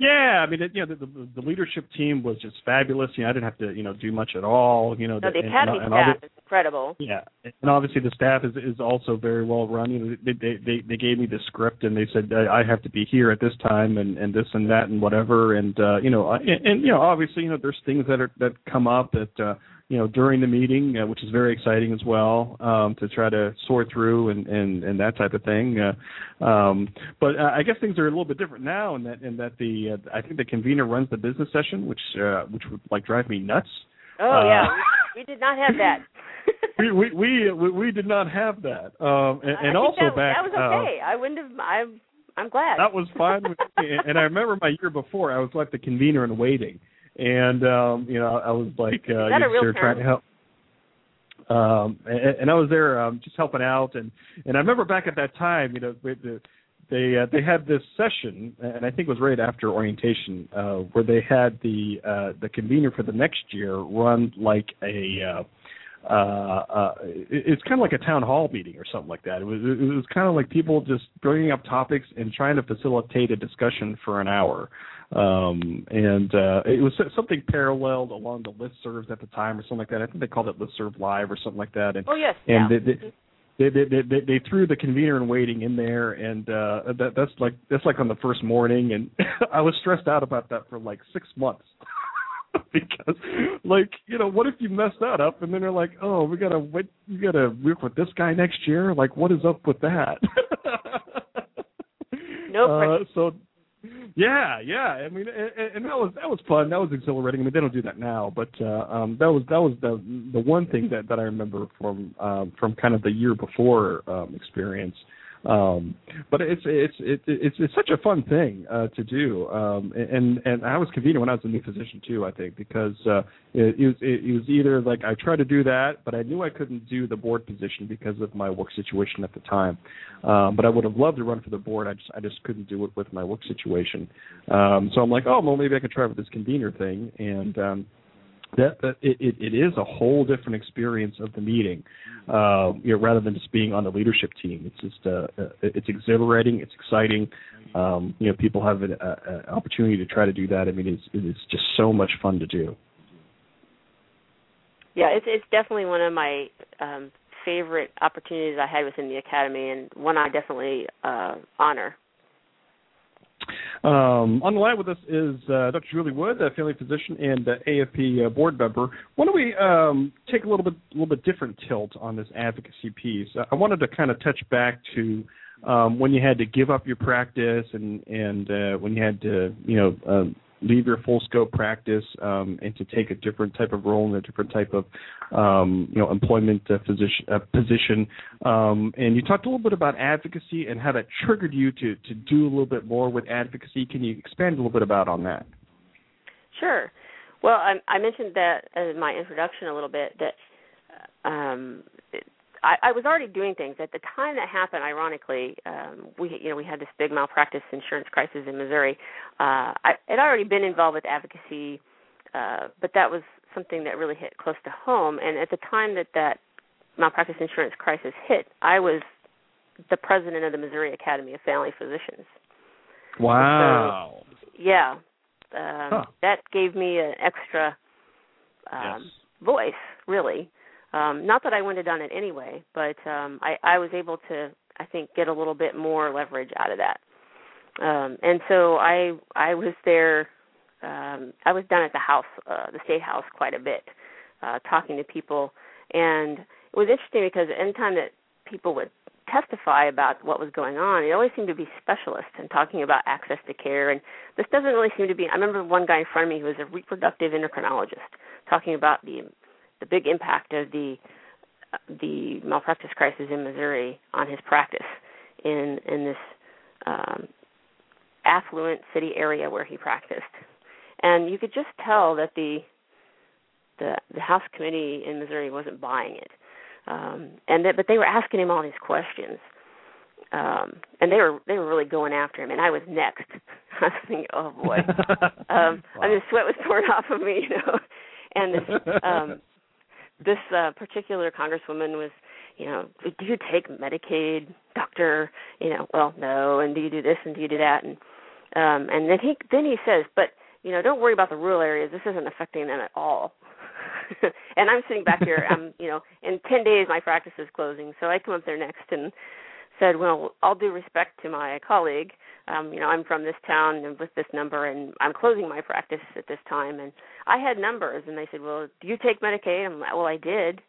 Yeah, I mean, it, you know, the, the, the leadership team was just fabulous. You know, I didn't have to, you know, do much at all. You know, No, the and- academy and, and staff the- is incredible. Yeah, and obviously the staff is is also very well run. You know, they they they, they gave me the script and they said I I have to be here at this time and and this and that and whatever. And uh, you know, and, and you know, obviously, you know, there's things that are that come up that uh, you know during the meeting, uh, which is very exciting as well um, to try to sort through and and and that type of thing. Uh, um, but uh, I guess things are a little bit different now in that in that the uh, I think the convener runs the business session, which uh, which would like drive me nuts. Oh Uh, yeah, we, we did not have that. (laughs) we, we we we we did not have that. Um, and, I and also that, back that was okay. I wouldn't have. I'm I'm uh, glad. that was fine. And I remember my year before, I was like the convener in waiting, and um, you know I was like uh, Is that a real you're trying to help. Um, and, and I was there um, just helping out, and and I remember back at that time, you know, the, they uh, they had this session, and I think it was right after orientation, uh, where they had the uh, the convener for the next year run like a uh, uh, uh, it, it's kind of like a town hall meeting or something like that. It was it was kind of like people just bringing up topics and trying to facilitate a discussion for an hour. Um, and uh, it was something paralleled along the listservs at the time or something like that. I think they called it listserv live or something like that. And oh yes. and yeah. they, they, they, they, they, they threw the convener in waiting in there, and uh, that, that's like that's like on the first morning, and (laughs) I was stressed out about that for like six months. (laughs) because like you know what if you mess that up and then they're like oh we gotta wait we gotta work with this guy next year like what is up with that (laughs) No uh, so yeah yeah. I mean and, and that was that was fun. That was exhilarating. I mean they don't do that now but uh um that was that was the the one thing that that i remember from um from kind of the year before um experience um but it's it's it, it's it's such a fun thing uh to do. Um and and i was convener when i was a new physician too i think because uh it, it was it, was either like i tried to do that but i knew i couldn't do the board position because of my work situation at the time. Um but i would have loved to run for the board. I just i just couldn't do it with my work situation. Um so i'm like oh well maybe i could try with this convener thing. And um that, that it, it, is a whole different experience of the meeting, uh, you know, rather than just being on the leadership team. It's just uh, uh, it's exhilarating, it's exciting. Um, you know, people have an uh, opportunity to try to do that. I mean, it's it is just so much fun to do. Yeah, it's it's definitely one of my um, favorite opportunities I had within the academy, and one I definitely uh, honor. Um, on the line with us is uh, Dr. Julie Wood, a family physician and uh, AAFP uh, board member. Why don't we um, take a little bit, a little bit different tilt on this advocacy piece? I wanted to kind of touch back to um, when you had to give up your practice and and uh, when you had to, you know, um, leave your full scope practice um, and to take a different type of role and a different type of um, you know employment uh, physician, uh, position. Um, and you talked a little bit about advocacy and how that triggered you to to do a little bit more with advocacy. Can you expand a little bit about on that? Sure. Well, I, I mentioned that in my introduction a little bit that um, I, I was already doing things at the time that happened. Ironically, um, we you know we had this big malpractice insurance crisis in Missouri. Uh, I had already been involved with advocacy, uh, but that was something that really hit close to home. And at the time that that malpractice insurance crisis hit, I was the president of the Missouri Academy of Family Physicians. Wow. So, yeah, um, huh. that gave me an extra um, yes. voice, really. Um, not that I wouldn't have done it anyway, but um, I, I was able to, I think, get a little bit more leverage out of that. Um, and so I, I was there. Um, I was down at the house, uh, the state house, quite a bit, uh, talking to people, and it was interesting because anytime that people would testify about what was going on, it always seemed to be specialists and talking about access to care. And this doesn't really seem to be. I remember one guy in front of me who was a reproductive endocrinologist talking about the the big impact of the the malpractice crisis in Missouri on his practice in in this um, affluent city area where he practiced, and you could just tell that the the the House committee in Missouri wasn't buying it, um, and that but they were asking him all these questions, um, and they were they were really going after him, and I was next. (laughs) I was thinking, oh boy, (laughs) um, wow. I mean, the sweat was pouring off of me, (laughs) you know, and this um, this uh, particular congresswoman was, you know, do you take Medicaid, doctor? You know, well, no. And do you do this and do you do that? And um, and then he then he says, but you know, don't worry about the rural areas. This isn't affecting them at all. (laughs) and I'm sitting back here. I'm, (laughs) you know, in ten days my practice is closing, so I come up there next and said, well, all due respect to my colleague, um, you know, I'm from this town and with this number, and I'm closing my practice at this time. And I had numbers, and they said, well, do you take Medicaid? I'm like, well, I did.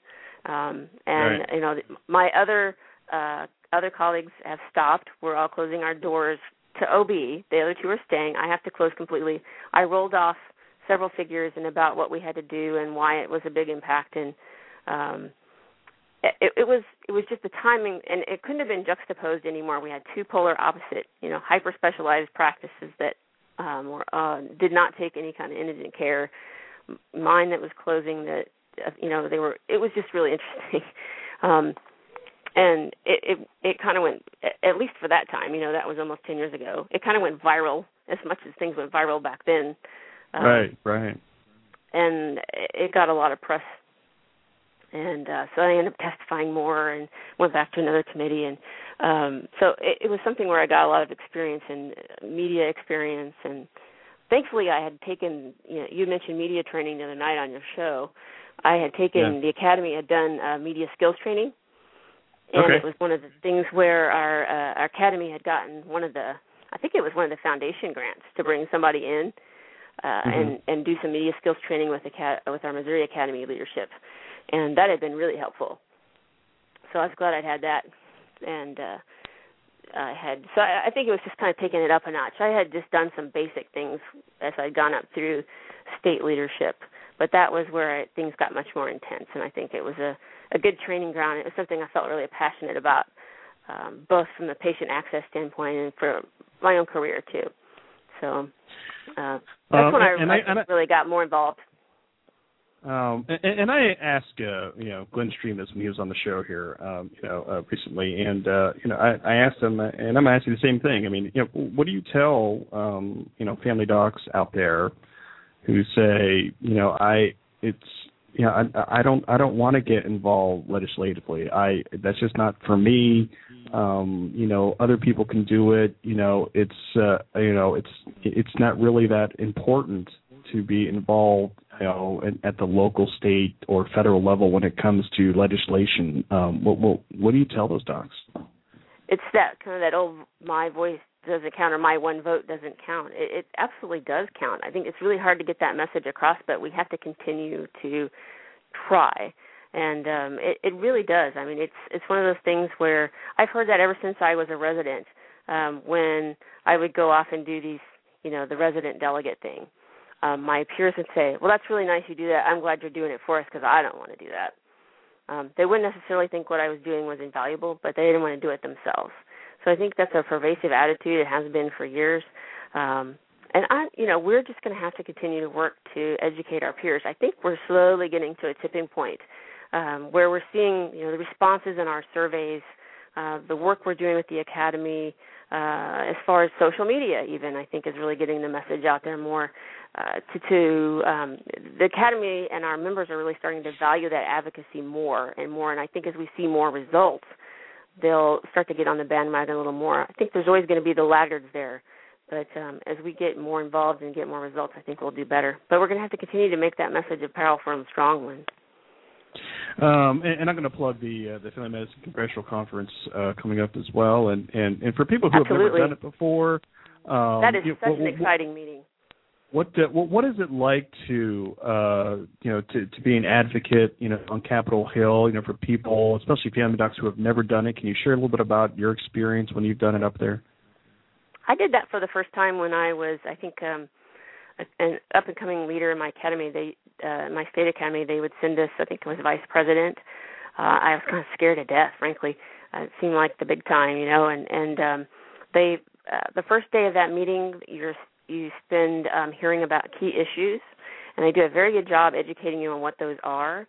Um, and right. you know, my other uh, other colleagues have stopped. We're all closing our doors to OB. The other two are staying. I have to close completely. I rolled off several figures and about what we had to do and why it was a big impact and um it, it was it was just the timing, and it couldn't have been juxtaposed anymore. We had two polar opposite, you know, hyper specialized practices that um, were uh, did not take any kind of indigent care. Mine that was closing, that uh, you know, they were. It was just really (laughs) interesting. Um, and it it, it kind of went at least for that time you know that was almost 10 years ago it kind of went viral as much as things went viral back then um, right right and it got a lot of press and uh, so I ended up testifying more and went back to another committee, and um, so it, it was something where I got a lot of experience and media experience, and thankfully I had taken. You know, you mentioned media training the other night on your show. I had taken yeah. the academy had done uh, media skills training, and okay. it was one of the things where our uh, our academy had gotten one of the I think it was one of the foundation grants to bring somebody in uh, mm-hmm. and and do some media skills training with the with our Missouri Academy leadership and that had been really helpful. So I was glad I'd had that, and uh, I had. So I, I think it was just kind of taking it up a notch. I had just done some basic things as I'd gone up through state leadership, but that was where I, things got much more intense, and I think it was a a good training ground. It was something I felt really passionate about, um, both from the patient access standpoint and for my own career too. So uh, that's um, when I, I, I, really got more involved. Um, and, and I asked, uh, you know, Glen Stream this when he was on the show here, um, you know, uh, recently, and uh, you know, I, I asked him, and I'm asking the same thing. I mean, you know, what do you tell, um, you know, family docs out there who say, you know, I, it's, you know, I, I don't, I don't want to get involved legislatively. I, that's just not for me. Um, you know, other people can do it. You know, it's, uh, you know, it's, it's not really that important to be involved you know, at, at the local, state, or federal level when it comes to legislation. Um, what, what what do you tell those docs? It's that kind of that old my voice doesn't count or my one vote doesn't count. It, it absolutely does count. I think it's really hard to get that message across, but we have to continue to try and um it it really does i mean it's it's one of those things where i've heard that ever since i was a resident um when i would go off and do these you know the resident delegate thing um my peers would say well that's really nice you do that. I'm glad you're doing it for us because i don't want to do that. Um they wouldn't necessarily think what i was doing was invaluable but they didn't want to do it themselves. So i think that's a pervasive attitude. It has been for years. Um and I, you know, we're just going to have to continue to work to educate our peers. I think we're slowly getting to a tipping point um, where we're seeing you know the responses in our surveys, uh, the work we're doing with the academy, uh, as far as social media, even I think is really getting the message out there more. Uh, to, to um, the academy and our members are really starting to value that advocacy more and more. And I think as we see more results, they'll start to get on the bandwagon a little more. I think there's always going to be the laggards there, but um, as we get more involved and get more results, I think we'll do better. But we're going to have to continue to make that message a powerful and strong one. Um, and, and, I'm going to plug the uh, the Family Medicine Congressional Conference uh, coming up as well. And, and, and for people who Absolutely. have never done it before, um, that is you such what, an exciting meeting. What, what what is it like to uh, you know to to be an advocate you know on Capitol Hill you know for people especially family docs who have never done it? Can you share a little bit about your experience when you've done it up there? I did that for the first time when I was I think um, an up and coming leader in my academy. They uh, my state academy, they would send us. I think it was vice president. Uh, I was kind of scared to death, frankly. Uh, it seemed like the big time, you know. And and um, they uh, the first day of that meeting, you're you spend um, hearing about key issues, and they do a very good job educating you on what those are.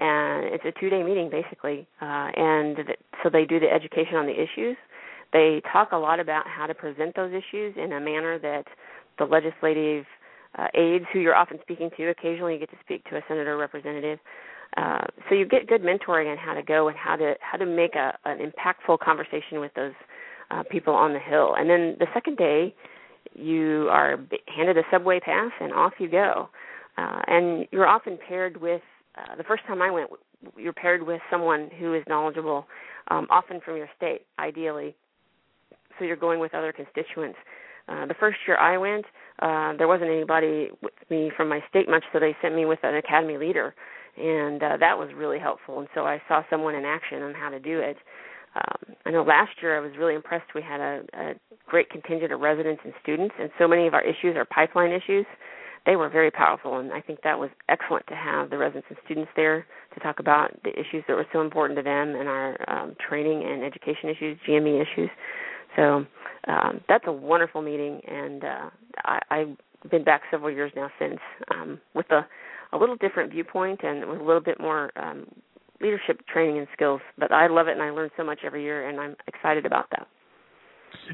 And it's a two day meeting basically, uh, and th- so they do the education on the issues. They talk a lot about how to present those issues in a manner that the legislative uh, aides who you're often speaking to. Occasionally, you get to speak to a senator or representative. Uh, so you get good mentoring on how to go and how to how to make a an impactful conversation with those uh, people on the hill. And then the second day, you are handed a subway pass and off you go. Uh, and you're often paired with uh, the first time I went, you're paired with someone who is knowledgeable, um, often from your state, ideally. So you're going with other constituents. Uh, the first year I went, uh, there wasn't anybody with me from my state much, so they sent me with an academy leader, and uh, that was really helpful. And so I saw someone in action on how to do it. Um, I know last year I was really impressed. We had a, a great contingent of residents and students, and so many of our issues are pipeline issues. They were very powerful, and I think that was excellent to have the residents and students there to talk about the issues that were so important to them and our um, training and education issues, GME issues. So um, that's a wonderful meeting, and uh, I, I've been back several years now since um, with a, a little different viewpoint and with a little bit more um, leadership training and skills. But I love it, and I learn so much every year, and I'm excited about that.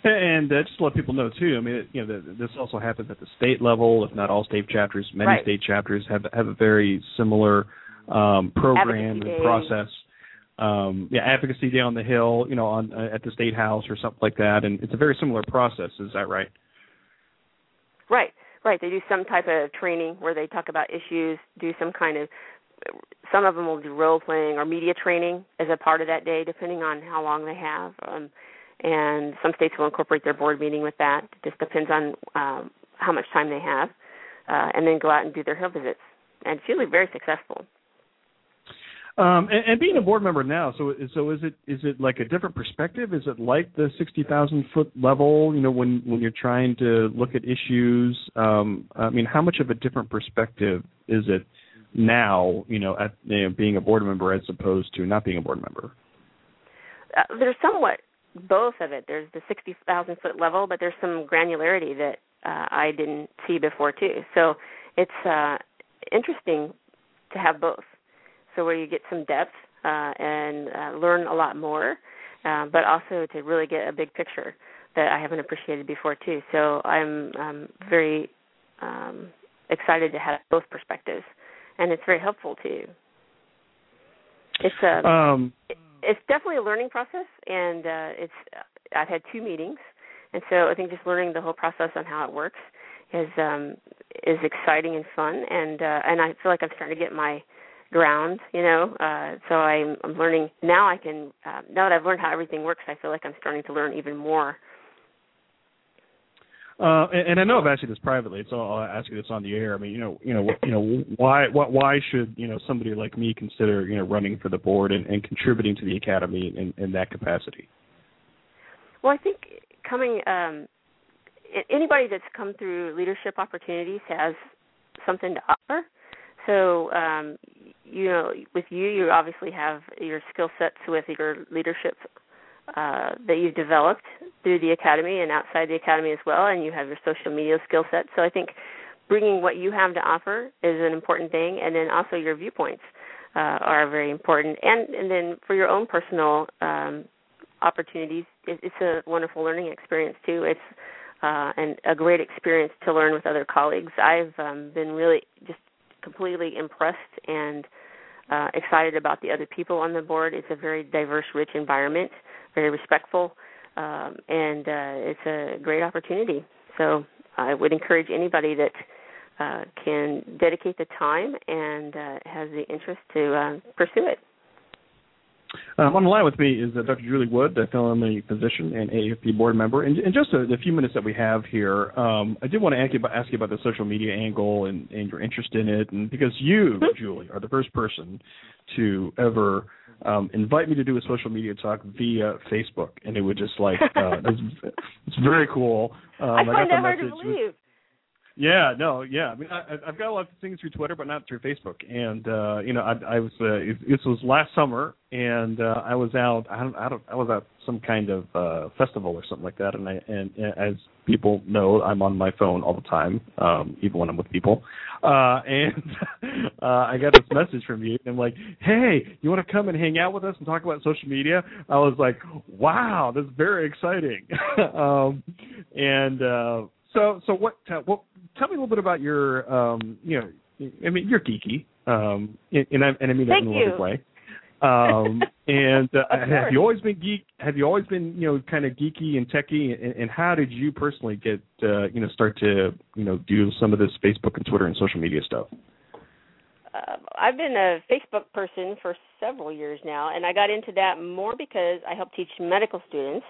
And uh, just to let people know too, I mean, you know, the, this also happens at the state level. If not all state chapters, many right. state chapters have have a very similar um, program and process um, yeah, advocacy day on the hill, you know, on uh, at the state house or something like that, and it's a very similar process. Is that right? Right, right. They do some type of training where they talk about issues, do some kind of. Some of them will do role playing or media training as a part of that day, depending on how long they have. Um, and some states will incorporate their board meeting with that. It just depends on um, how much time they have, uh, and then go out and do their hill visits. And it's usually very successful. Um, and, and, being a board member now, so so is it is it like a different perspective? Is it like the sixty thousand foot level? You know, when when you're trying to look at issues. Um, I mean, how much of a different perspective is it now? You know, at you know, being a board member as opposed to not being a board member. Uh, there's somewhat both of it. There's the sixty thousand foot level, but there's some granularity that uh, I didn't see before too. So it's uh, interesting to have both so where you get some depth uh, and uh, learn a lot more, uh, but also to really get a big picture that I haven't appreciated before too. So I'm um, very um, excited to have both perspectives, and it's very helpful too. It's a um, it's definitely a learning process, and uh, it's I've had two meetings, and so I think just learning the whole process on how it works is um, is exciting and fun, and uh, and I feel like I'm starting to get my ground, you know. Uh, so I'm, I'm learning now. I can uh, now that I've learned how everything works, I feel like I'm starting to learn even more. Uh, and, and I know I've asked you this privately, so I'll ask you this on the air. I mean, you know, you know, you know, why, why, why should you know somebody like me consider you know running for the board and, and contributing to the academy in, in that capacity? Well, I think coming um, anybody that's come through leadership opportunities has something to offer. So, um, you know, with you, you obviously have your skill sets with your leadership uh, that you've developed through the academy and outside the academy as well, and you have your social media skill set. So, I think bringing what you have to offer is an important thing, and then also your viewpoints uh, are very important. And and then for your own personal um, opportunities, it, it's a wonderful learning experience too. It's uh, and a great experience to learn with other colleagues. I've um, been really just completely impressed and uh, excited about the other people on the board. It's a very diverse, rich environment, very respectful, um, and uh, it's a great opportunity. So I would encourage anybody that uh, can dedicate the time and uh, has the interest to uh, pursue it. Um, on the line with me is uh, Dr. Julie Wood, the family physician and AAFP board member. And in just a, the few minutes that we have here, um, I did want to ask you, about, ask you about the social media angle and, and your interest in it. And because you, mm-hmm. Julie, are the first person to ever um, invite me to do a social media talk via Facebook, and it was just like uh, (laughs) it's, it's very cool. Um, I find that hard to believe. Yeah, no, yeah. I mean, I, I've got a lot of things through Twitter, but not through Facebook. And uh, you know, I, I was uh, this was last summer, and uh, I was out. I don't, I don't, I was at some kind of uh, festival or something like that. And I, and, and as people know, I'm on my phone all the time, um, even when I'm with people. Uh, and (laughs) uh, I got this message from you, and I'm like, "Hey, you want to come and hang out with us and talk about social media?" I was like, "Wow, that's very exciting." (laughs) um, and uh, so, so what? Uh, what tell me a little bit about your, um, you know, I mean, you're geeky, um, and, I, and I mean that Thank in a lovely way. Um, (laughs) and uh, have you always been geek? Have you always been, you know, kind of geeky and techy? And, and how did you personally get, uh, you know, start to, you know, do some of this Facebook and Twitter and social media stuff? Uh, I've been a Facebook person for several years now, and I got into that more because I help teach medical students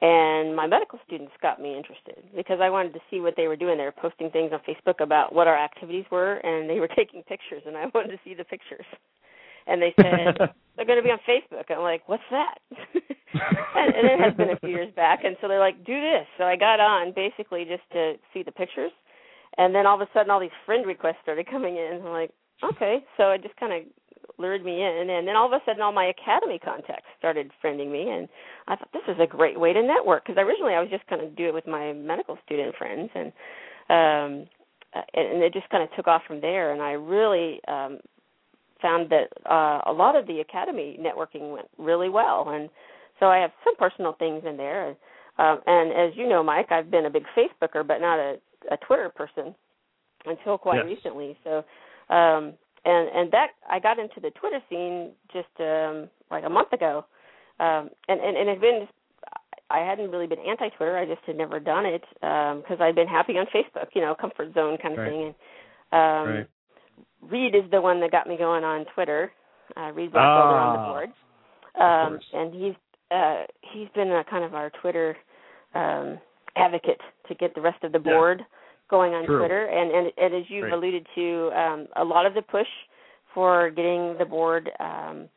and my medical students got me interested because I wanted to see what they were doing. They were posting things on Facebook about what our activities were, and they were (laughs) taking pictures, and I wanted to see the pictures. And they said (laughs) they're going to be on Facebook. I'm like, what's that? (laughs) and, and it has been a few years back, and so they're like, do this. So I got on basically just to see the pictures, and then all of a sudden, all these friend requests started coming in. I'm like, okay. So I just kind of lured me in and then all of a sudden all my academy contacts started friending me and i thought this is a great way to network because originally i was just going to do it with my medical student friends and um and it just kind of took off from there and i really um found that uh a lot of the academy networking went really well and so i have some personal things in there um and as you know mike i've been a big facebooker but not a a twitter person until quite yes. recently so um and and that I got into the Twitter scene just um like a month ago, um, and and and it had been I hadn't really been anti-Twitter. I just had never done it because um, I'd been happy on Facebook, you know, comfort zone kind of right. thing. And um, right. Reed is the one that got me going on Twitter. Uh, Reed Blackwelder ah, on the board, um, and he's uh, he's been a kind of our Twitter um, advocate to get the rest of the board. Yeah going on True. Twitter, and, and and as you've alluded to, um, a lot of the push for getting the board um,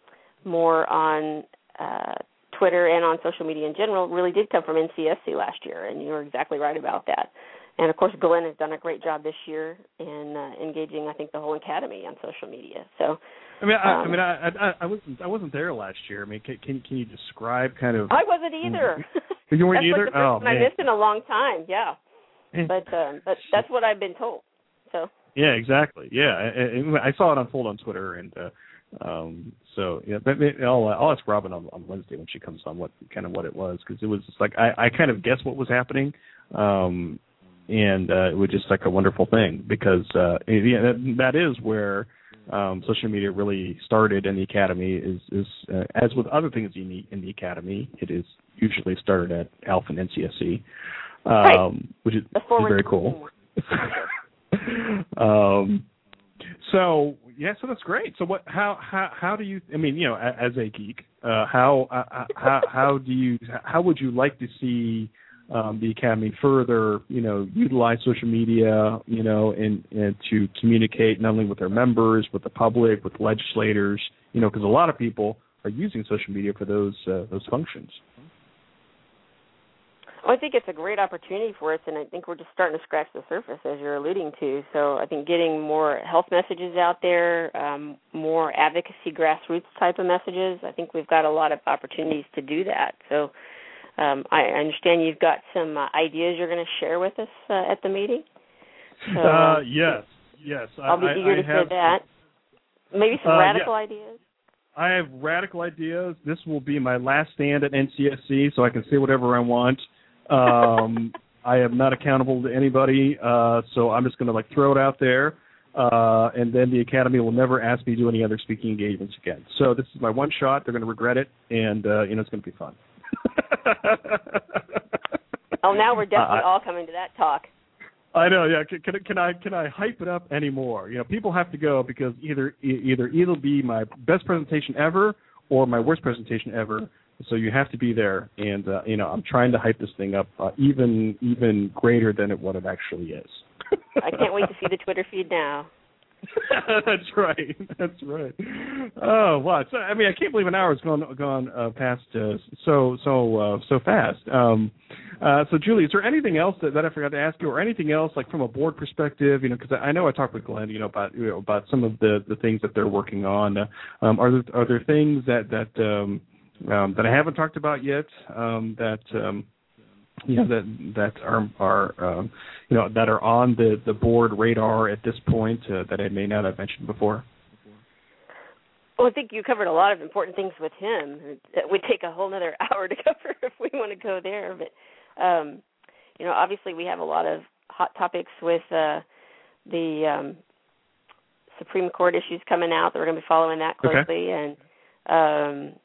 more on uh, Twitter and on social media in general really did come from NCSC last year, and you're exactly right about that. And of course, Glen has done a great job this year in uh, engaging, I think, the whole academy on social media. So, I mean, I, um, I mean, I, I, I wasn't, I wasn't there last year. I mean, can, can, can you describe kind of? I wasn't either. (laughs) You weren't That's either. Like the oh man. I missed in a long time. Yeah. But um, but that's what I've been told. So yeah, exactly. Yeah, I, I saw it unfold on Twitter, and uh, um, so yeah. But I'll I'll ask Robin on, on Wednesday when she comes on what kind of what it was because it was just like I I kind of guessed what was happening, um, and uh, it was just like a wonderful thing because uh, yeah, that, that is where. Um, social media really started in the academy is, is uh, as with other things in the, in the academy, it is usually started at ALF and NCSC um, right. which is, is very cool. (laughs) um, so yeah, so that's great. So what? How how how do you? I mean, you know, as a geek, uh, how uh, how how do you? How would you like to see um, the academy further? You know, utilize social media. You know, and and to communicate not only with their members, with the public, with legislators. You know, because a lot of people are using social media for those uh, those functions. Well, I think it's a great opportunity for us, and I think we're just starting to scratch the surface, as you're alluding to. So I think getting more health messages out there, um, more advocacy, grassroots type of messages. I think we've got a lot of opportunities to do that. So um, I understand you've got some uh, ideas you're going to share with us uh, at the meeting. So, uh, yes, yes. I'll be I, eager I to hear that. Maybe some uh, radical ideas. I have radical ideas. This will be my last stand at NCSC, so I can say whatever I want. Um, I am not accountable to anybody, uh, so I'm just going to like throw it out there, uh, and then the academy will never ask me to do any other speaking engagements again. So this is my one shot. They're going to regret it, and uh, you know it's going to be fun. (laughs) oh, now we're definitely Uh, all coming to that talk. I know, yeah. Can, can, can I can I hype it up anymore? You know, people have to go because either either it'll be my best presentation ever or my worst presentation ever. So you have to be there, and uh, you know, I'm trying to hype this thing up uh, even even greater than it, what it actually is. I can't wait to see the Twitter feed now. (laughs) That's right. That's right. Oh wow! So I mean, I can't believe an hour has gone gone uh, past uh, so so uh, so fast. Um, uh, so Julie, is there anything else that, that I forgot to ask you, or anything else like from a board perspective? You know, because I know I talked with Glen, you know, about you know about some of the the things that they're working on. Um, are there are there things that that um, um, that I haven't talked about yet um, that um, you know that that are are um, you know that are on the the board radar at this point uh, that I may not have mentioned before? Well, I think you covered a lot of important things with him. It would take a whole other (laughs) hour to cover (laughs) if we want to go there. But um, you know, obviously, we have a lot of hot topics with uh, the um, Supreme Court issues coming out that we're going to be following that closely. Okay. And um,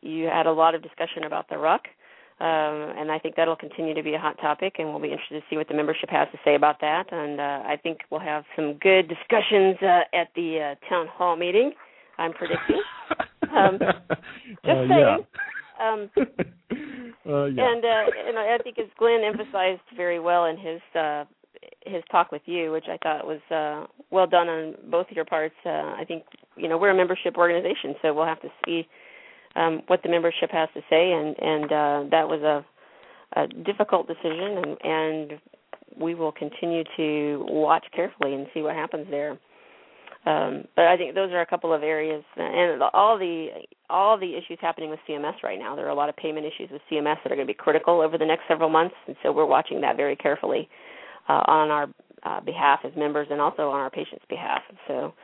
you had a lot of discussion about the RUC. Um, and I think that'll continue to be a hot topic, and we'll be interested to see what the membership has to say about that. And uh, I think we'll have some good discussions uh, at the uh, town hall meeting. I'm predicting. (laughs) Um, just Uh, saying. Um, (laughs) uh, yeah. and uh, and I think as Glen emphasized very well in his uh, his talk with you, which I thought was uh, well done on both of your parts. Uh, I think you know we're a membership organization, so we'll have to see um, what the membership has to say, and and uh, that was a, a difficult decision, and and we will continue to watch carefully and see what happens there. Um, but I think those are a couple of areas, and all the all the issues happening with CMS right now. There are a lot of payment issues with CMS that are going to be critical over the next several months, and so we're watching that very carefully uh, on our uh, behalf as members and also on our patients' behalf. So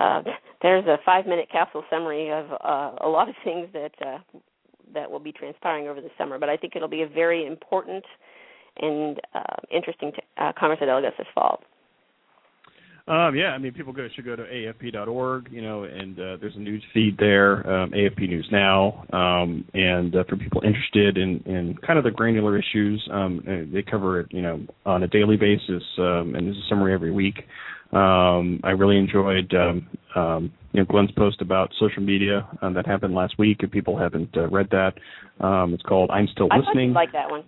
uh, there's a five-minute capsule summary of uh, a lot of things that uh, that will be transpiring over the summer. But I think it'll be a very important and uh, interesting t- uh, conference at delegates this fall. Um, yeah, I mean, people go, should go to afp.org, you know, and uh, there's a news feed there, um, AAFP News Now, um, and uh, for people interested in, in kind of the granular issues, um, they cover it, you know, on a daily basis, um, and there's a summary every week. Um, I really enjoyed, um, um, you know, Glen's post about social media um, that happened last week. If people haven't uh, read that, um, it's called "I'm Still Listening." you'd like that one.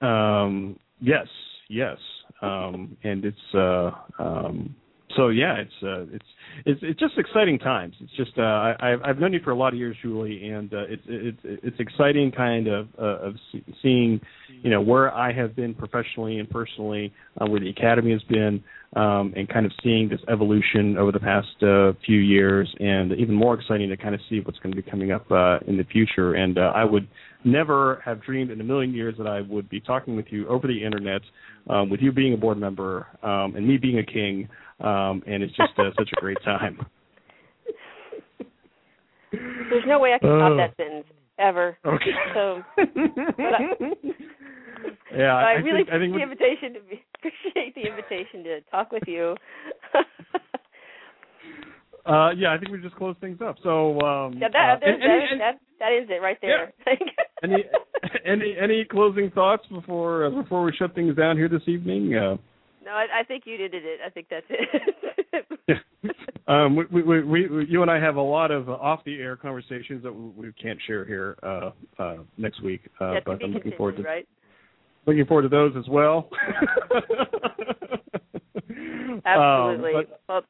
Um, yes, yes, um, and it's uh, um, so yeah, it's uh, it's it's it's just exciting times. It's just uh, I I've- known you for a lot of years, Julie, and uh, it's it's it's exciting kind of uh, of seeing you know where I have been professionally and personally, uh, where the academy has been, um, and kind of seeing this evolution over the past uh, few years, and even more exciting to kind of see what's going to be coming up uh, in the future. And uh, I would never have dreamed in a million years that I would be talking with you over the internet, um, with you being a board member um, and me being a king, um, and it's just uh, such a great time. There's no way I can top Oh. that sentence ever. Okay. So (laughs) yeah, I, I, really think, I think appreciate the invitation to be, (laughs) appreciate the invitation to talk with you. (laughs) uh, yeah, I think we just close things up. So um, yeah, uh, that, that, any- any- that, that is it right there. any any any closing thoughts before uh, before we shut things down here this evening? Uh, No, I, I think you did it. I think that's it. yeah. Um, we, we, we, you and I have a lot of off the air conversations that we, we can't share here uh, uh, next week. Uh, yeah, but I'm looking forward to right? looking forward to those as well. (laughs) Absolutely. Um, but, well,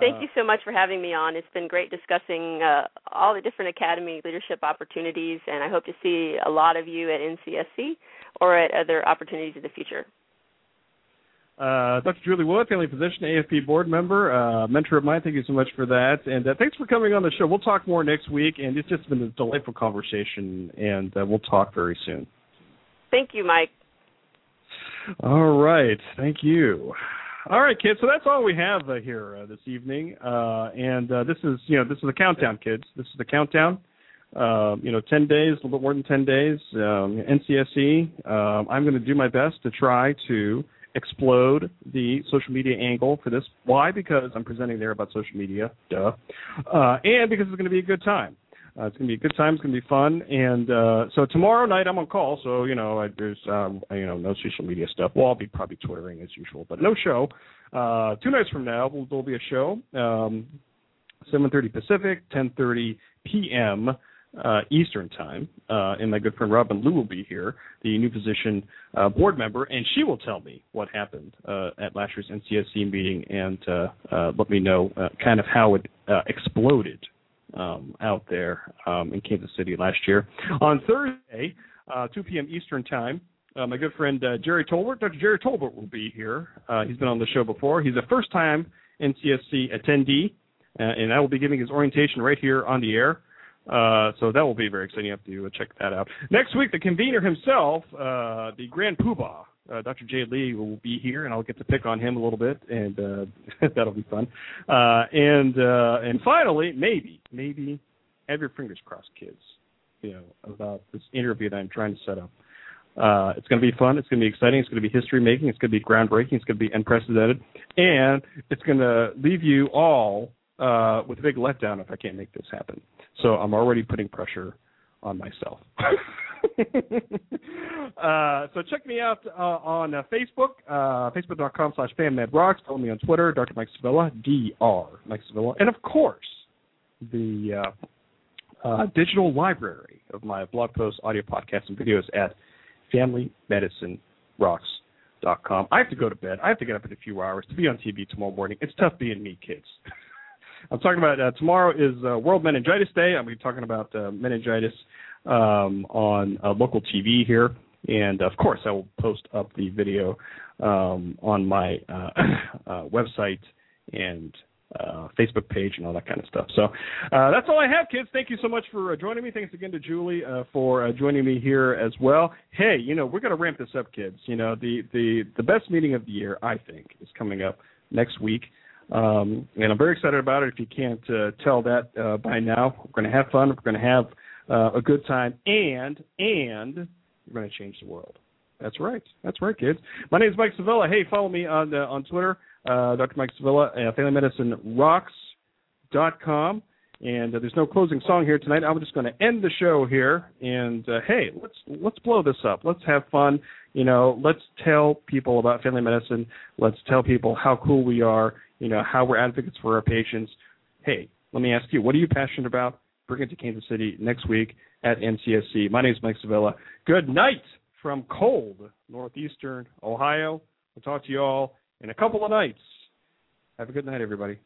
thank uh, you so much for having me on. It's been great discussing uh, all the different academy leadership opportunities, and I hope to see a lot of you at NCSC or at other opportunities in the future. Uh, Dr. Julie Wood, family physician, AAFP board member, uh, mentor of mine. Thank you so much for that, and uh, thanks for coming on the show. We'll talk more next week, and it's just been a delightful conversation, and uh, we'll talk very soon. Thank you, Mike. All right, thank you. All right, kids. So that's all we have uh, here uh, this evening, uh, and this is you know this is the countdown, kids. This is the countdown. you know, ten days, a little bit more than ten days. Um, NCSC. Um, I'm going to do my best to try to explode the social media angle for this. Why? Because I'm presenting there about social media, duh, uh, and because it's going to be a good time. Uh, it's going to be a good time. It's going to be fun. And uh, so tomorrow night I'm on call. So you know I, there's um, you know no social media stuff. Well, I'll be probably twittering as usual, but no show. Uh, two nights from now will there'll be a show. Um, 7:30 Pacific, 10:30 p.m uh, Eastern Time, uh, and my good friend Robyn Liu will be here, the new position uh, board member, and she will tell me what happened uh, at last year's NCSC meeting and uh, uh, let me know kind of how it exploded um, out there um, in Kansas City last year. On Thursday, 2 p.m. Eastern Time, my good friend Jerry Tolbert, Dr. Jerry Tolbert will be here. Uh, he's been on the show before. He's a first-time NCSC attendee, and I will be giving his orientation right here on the air. Uh, so that will be very exciting. You have to check that out. Next week, the convener himself, uh, the Grand Poobah, uh, Dr. Jay Lee, will be here, and I'll get to pick on him a little bit, and uh, (laughs) that'll be fun. Uh, and uh, and finally, maybe, maybe, have your fingers crossed, kids. You know about this interview that I'm trying to set up. Uh, it's going to be fun. It's going to be exciting. It's going to be history making. It's going to be groundbreaking. It's going to be unprecedented, and it's going to leave you all uh, with a big letdown if I can't make this happen. So I'm already putting pressure on myself. (laughs) uh, so check me out uh, on uh, Facebook, uh, facebook.com slash fammedrocks. Follow me on Twitter, Dr. Mike Sevilla, Dr. Mike Sevilla. And of course, the uh, uh, digital library of my blog posts, audio podcasts, and videos at familymedicinerocks.com. I have to go to bed. I have to get up in a few hours to be on TV tomorrow morning. It's tough being me, kids. (laughs) I'm talking about uh, tomorrow is uh, World Meningitis Day. I'm going to be talking about uh, meningitis um, on uh, local TV here, and of course, I will post up the video um, on my uh, (coughs) uh, website and uh, Facebook page and all that kind of stuff. So uh, that's all I have, kids. Thank you so much for uh, joining me. Thanks again to Julie uh, for uh, joining me here as well. Hey, you know we're going to ramp this up, kids. You know the the the best meeting of the year, I think, is coming up next week. Um, and I'm very excited about it. If you can't uh, tell that uh, by now, we're going to have fun. We're going to have uh, a good time, and and we're going to change the world. That's right. That's right, kids. My name is Mike Sevilla. Hey, follow me on uh, on Twitter, uh, Dr. Mike Sevilla, uh, FamilyMedicineRocks.com. And uh, there's no closing song here tonight. I'm just going to end the show here. And hey, let's let's blow this up. Let's have fun. You know, let's tell people about family medicine. Let's tell people how cool we are you know, how we're advocates for our patients. Hey, let me ask you, what are you passionate about? Bring it to Kansas City next week at NCSC. My name is Mike Sevilla. Good night from cold northeastern Ohio. We'll talk to you all in a couple of nights. Have a good night, everybody.